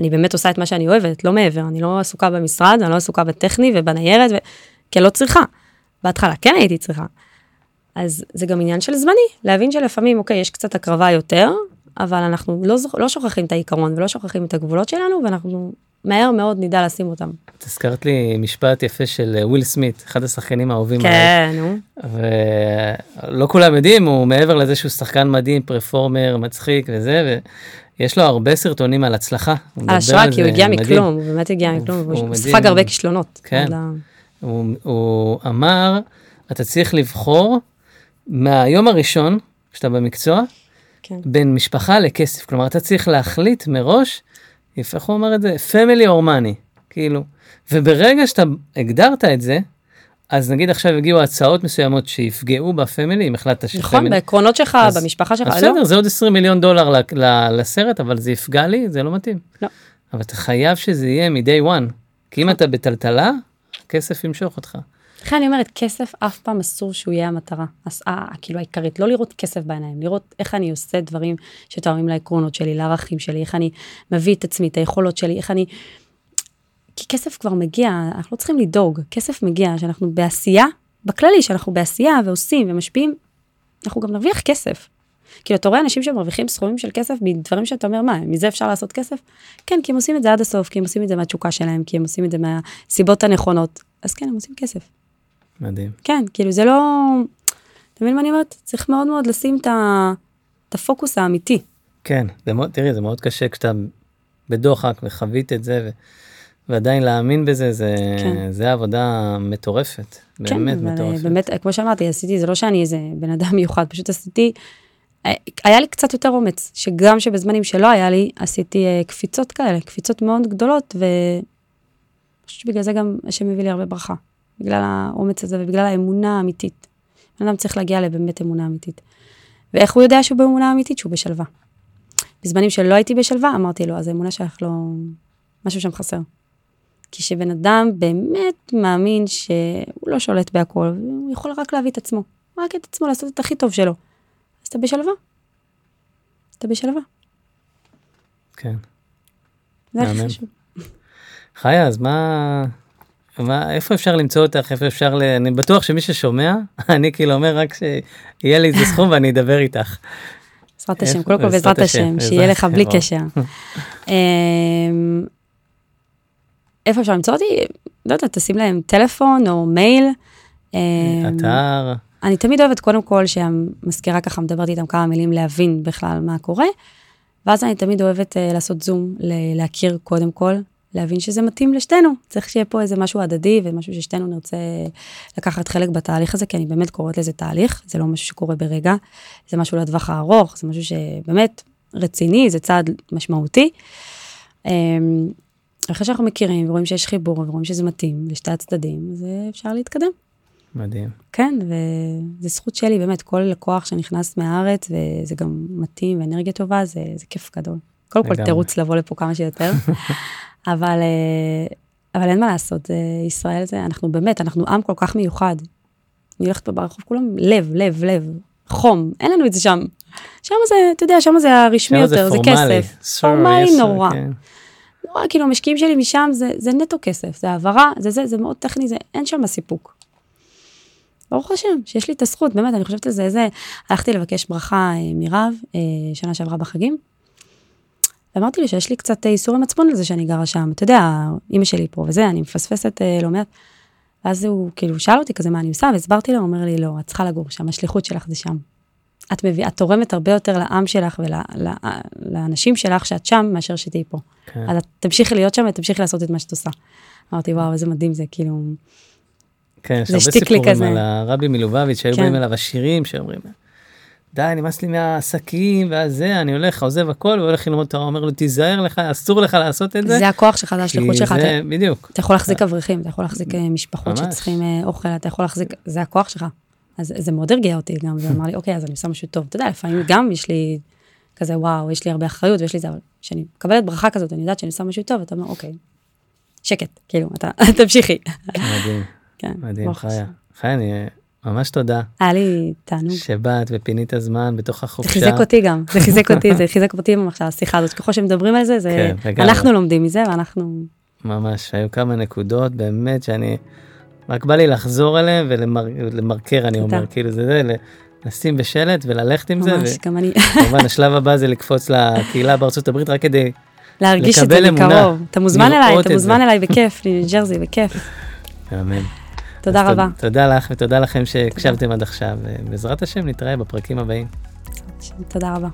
אני באמת עושה את מה שאני אוהבת, לא מעבר, אני לא עסוקה במשרד, אני לא עסוקה בטכני ובניירת, ו... כי לא צריכה. בהתחלה כן הייתי צריכה. אז זה גם עניין של זמני, להבין שלפעמים, אוקיי, יש קצת הקרבה יותר, אבל אנחנו לא, לא שוכחים את העיקרון ולא שוכחים את הגבולות שלנו, ואנחנו מהר מאוד נדע לשים אותם. את הזכרת לי משפט יפה של אה, וויל סמית, אחד השחקנים האהובים כן, נו. ולא כולם יודעים, הוא מעבר לזה שהוא שחקן מדהים, פרפורמר, מצחיק וזה, ויש לו הרבה סרטונים על הצלחה. על השראה, כי הוא הגיע מכלום, הוא באמת הגיע מכלום, הוא ספג הרבה כישלונות. כן, הוא, הוא אמר, אתה צריך לבחור מהיום הראשון, כשאתה במקצוע, כן. בין משפחה לכסף. כלומר, אתה צריך להחליט מראש, איך הוא אמר את זה? family or money, כאילו. וברגע שאתה הגדרת את זה, אז נגיד עכשיו הגיעו הצעות מסוימות שיפגעו בפמילי, אם החלטת שפמילי... נכון, בעקרונות שלך, אז, במשפחה שלך, לא? בסדר, זה עוד 20 מיליון דולר לסרט, אבל זה יפגע לי, זה לא מתאים. לא. אבל אתה חייב שזה יהיה מ-day one. כי אם נכון. אתה בטלטלה, כסף ימשוך אותך. לכן אני אומרת, כסף אף פעם אסור שהוא יהיה המטרה, אז, אה, כאילו העיקרית, לא לראות כסף בעיניים, לראות איך אני עושה דברים שתואמים לעקרונות שלי, לערכים שלי, איך אני מביא את עצמי, את היכולות שלי, איך אני... כי כסף כבר מגיע, אנחנו לא צריכים לדאוג, כסף מגיע, שאנחנו בעשייה, בכללי, שאנחנו בעשייה ועושים ומשפיעים, אנחנו גם נרוויח כסף. כאילו, אתה רואה אנשים שמרוויחים סכומים של כסף מדברים שאתה אומר, מה, מזה אפשר לעשות כסף? כן, כי הם עושים את זה עד הסוף, כי הם עושים את זה מהתשוקה שלהם, כי הם עושים את זה מהסיבות הנכונות. אז כן, הם עושים כסף. מדהים. כן, כאילו זה לא... אתה מבין מה אני אומרת? צריך מאוד מאוד לשים את, ה... את הפוקוס האמיתי. כן, זה מאוד, תראי, זה מאוד קשה כשאתה בדוחק וחווית את זה, ו... ועדיין להאמין בזה, זה, כן. זה עבודה מטורפת. כן, באמת מטורפת. באמת, כמו שאמרתי, עשיתי, זה לא שאני איזה בן אדם מיוחד, פשוט עשיתי, אה, היה לי קצת יותר אומץ, שגם שבזמנים שלא היה לי, עשיתי אה, קפיצות כאלה, קפיצות מאוד גדולות, ואני חושבת שבגלל זה גם השם מביא לי הרבה ברכה. בגלל האומץ הזה ובגלל האמונה האמיתית. בן אדם צריך להגיע לבאמת אמונה אמיתית. ואיך הוא יודע שהוא באמונה אמיתית? שהוא בשלווה. בזמנים שלא הייתי בשלווה, אמרתי לו, אז האמונה שלך לא... משהו שם חסר. כי כשבן אדם באמת מאמין שהוא לא שולט בהכל, הוא יכול רק להביא את עצמו, רק את עצמו, לעשות את הכי טוב שלו. אז אתה בשלווה. אתה בשלווה. כן. זה הכי חשוב. חיה, אז מה... מה, איפה אפשר למצוא אותך, איפה אפשר, ל... אני בטוח שמי ששומע, אני כאילו אומר רק שיהיה לי איזה סכום ואני אדבר איתך. בעזרת השם, קודם כל בעזרת השם, שיהיה לך בלי קשר. איפה אפשר למצוא אותי? לא יודעת, תשים להם טלפון או מייל. אמ, אתר. אני תמיד אוהבת קודם כל שהמזכירה ככה מדברת איתם כמה מילים להבין בכלל מה קורה, ואז אני תמיד אוהבת uh, לעשות זום, להכיר קודם כל, להבין שזה מתאים לשתינו. צריך שיהיה פה איזה משהו הדדי ומשהו ששתינו נרצה לקחת חלק בתהליך הזה, כי אני באמת קוראת לזה תהליך, זה לא משהו שקורה ברגע, זה משהו לטווח הארוך, זה משהו שבאמת רציני, זה צעד משמעותי. אמ, אחרי שאנחנו מכירים ורואים שיש חיבור ורואים שזה מתאים לשתי הצדדים, אז אפשר להתקדם. מדהים. כן, וזו זכות שלי, באמת, כל לקוח שנכנס מהארץ, וזה גם מתאים ואנרגיה טובה, זה, זה כיף גדול. קודם כל, תירוץ לבוא לפה כמה שיותר. אבל, אה, אבל אין מה לעשות, זה, ישראל זה, אנחנו באמת, אנחנו עם כל כך מיוחד. אני הולכת פה ברחוב, כולם לב, לב, לב, חום, אין לנו את זה שם. שם זה, אתה יודע, שם זה הרשמי יותר, זה, פורמלי. כסף. פורמלי נורא. כן. נורא, כאילו, המשקיעים שלי משם זה, זה נטו כסף, זה העברה, זה זה, זה מאוד טכני, זה, אין שם סיפוק. ברוך השם, שיש לי את הזכות, באמת, אני חושבת על זה, זה, הלכתי לבקש ברכה אה, מרב, אה, שנה שעברה בחגים. ואמרתי לי שיש לי קצת איסור עם עצמון על זה שאני גרה שם, אתה יודע, אימא שלי פה וזה, אני מפספסת אה, לא מעט. ואז הוא כאילו שאל אותי כזה מה אני עושה, והסברתי לו, הוא אומר לי, לא, את צריכה לגור שם, השליחות שלך זה שם. את מביאה, את תורמת הרבה יותר לעם שלך ולאנשים שלך שאת שם, מאשר שתהיי פה. כן. אז את תמשיכי להיות שם ותמשיכי לעשות את מה שאת עושה. אמרתי, וואו, איזה מדהים זה, כאילו... כן, יש הרבה סיפורים על הרבי מלובביץ' שהיו כן. באים אליו עשירים שאומרים, די, נמאס לי מהעסקים והזה, אני הולך, עוזב הכל והולך ללמוד תורה, אומר לו, תיזהר לך, אסור לך לעשות את זה. זה הכוח שלך, זה השליחות שלך. זה, בדיוק. אתה יכול להחזיק אברכים, אתה יכול להחזיק אה, משפחות שצריכים אה, אוכל, אתה יכול להחזיק, זה הכוח שלך. אז זה מאוד הרגיע אותי גם, ואמר לי, אוקיי, אז אני עושה משהו טוב. אתה יודע, לפעמים גם יש לי כזה, וואו, יש לי הרבה אחריות ויש לי זה, אבל כשאני מקבלת ברכה כזאת, אני יודעת שאני עושה משהו טוב, אתה אומר, אוקיי, שקט, כאילו, אתה, תמשיכי. מדהים, כן, מדהים, חיה. חיה, אני ממש תודה היה לי תענוג. שבאת ופינית זמן בתוך זה החופשה. חיזק אותי גם, זה חיזק אותי, זה חיזק אותי עכשיו, השיחה הזאת, ככל שמדברים על זה, זה, כן. אנחנו לומדים מזה, ואנחנו, ממש, היו כמה נקודות באמת שאני, רק בא לי לחזור אליהם ולמרקר, אני. אומר, כאילו זה זה, לשים בשלט וללכת עם זה, ממש, גם אני, וכמובן השלב הבא זה לקפוץ לקהילה בארצות הברית רק כדי, להרגיש את לקבל זה אמונה, מקרוב. אתה מוזמן אליי, את אתה מוזמן. אליי בכיף, לניו ג'רזי, בכיף. אמן. תודה רבה. תוד- תודה לך ותודה לכם שהקשבתם עד עכשיו, ובעזרת השם נתראה בפרקים הבאים. תודה רבה.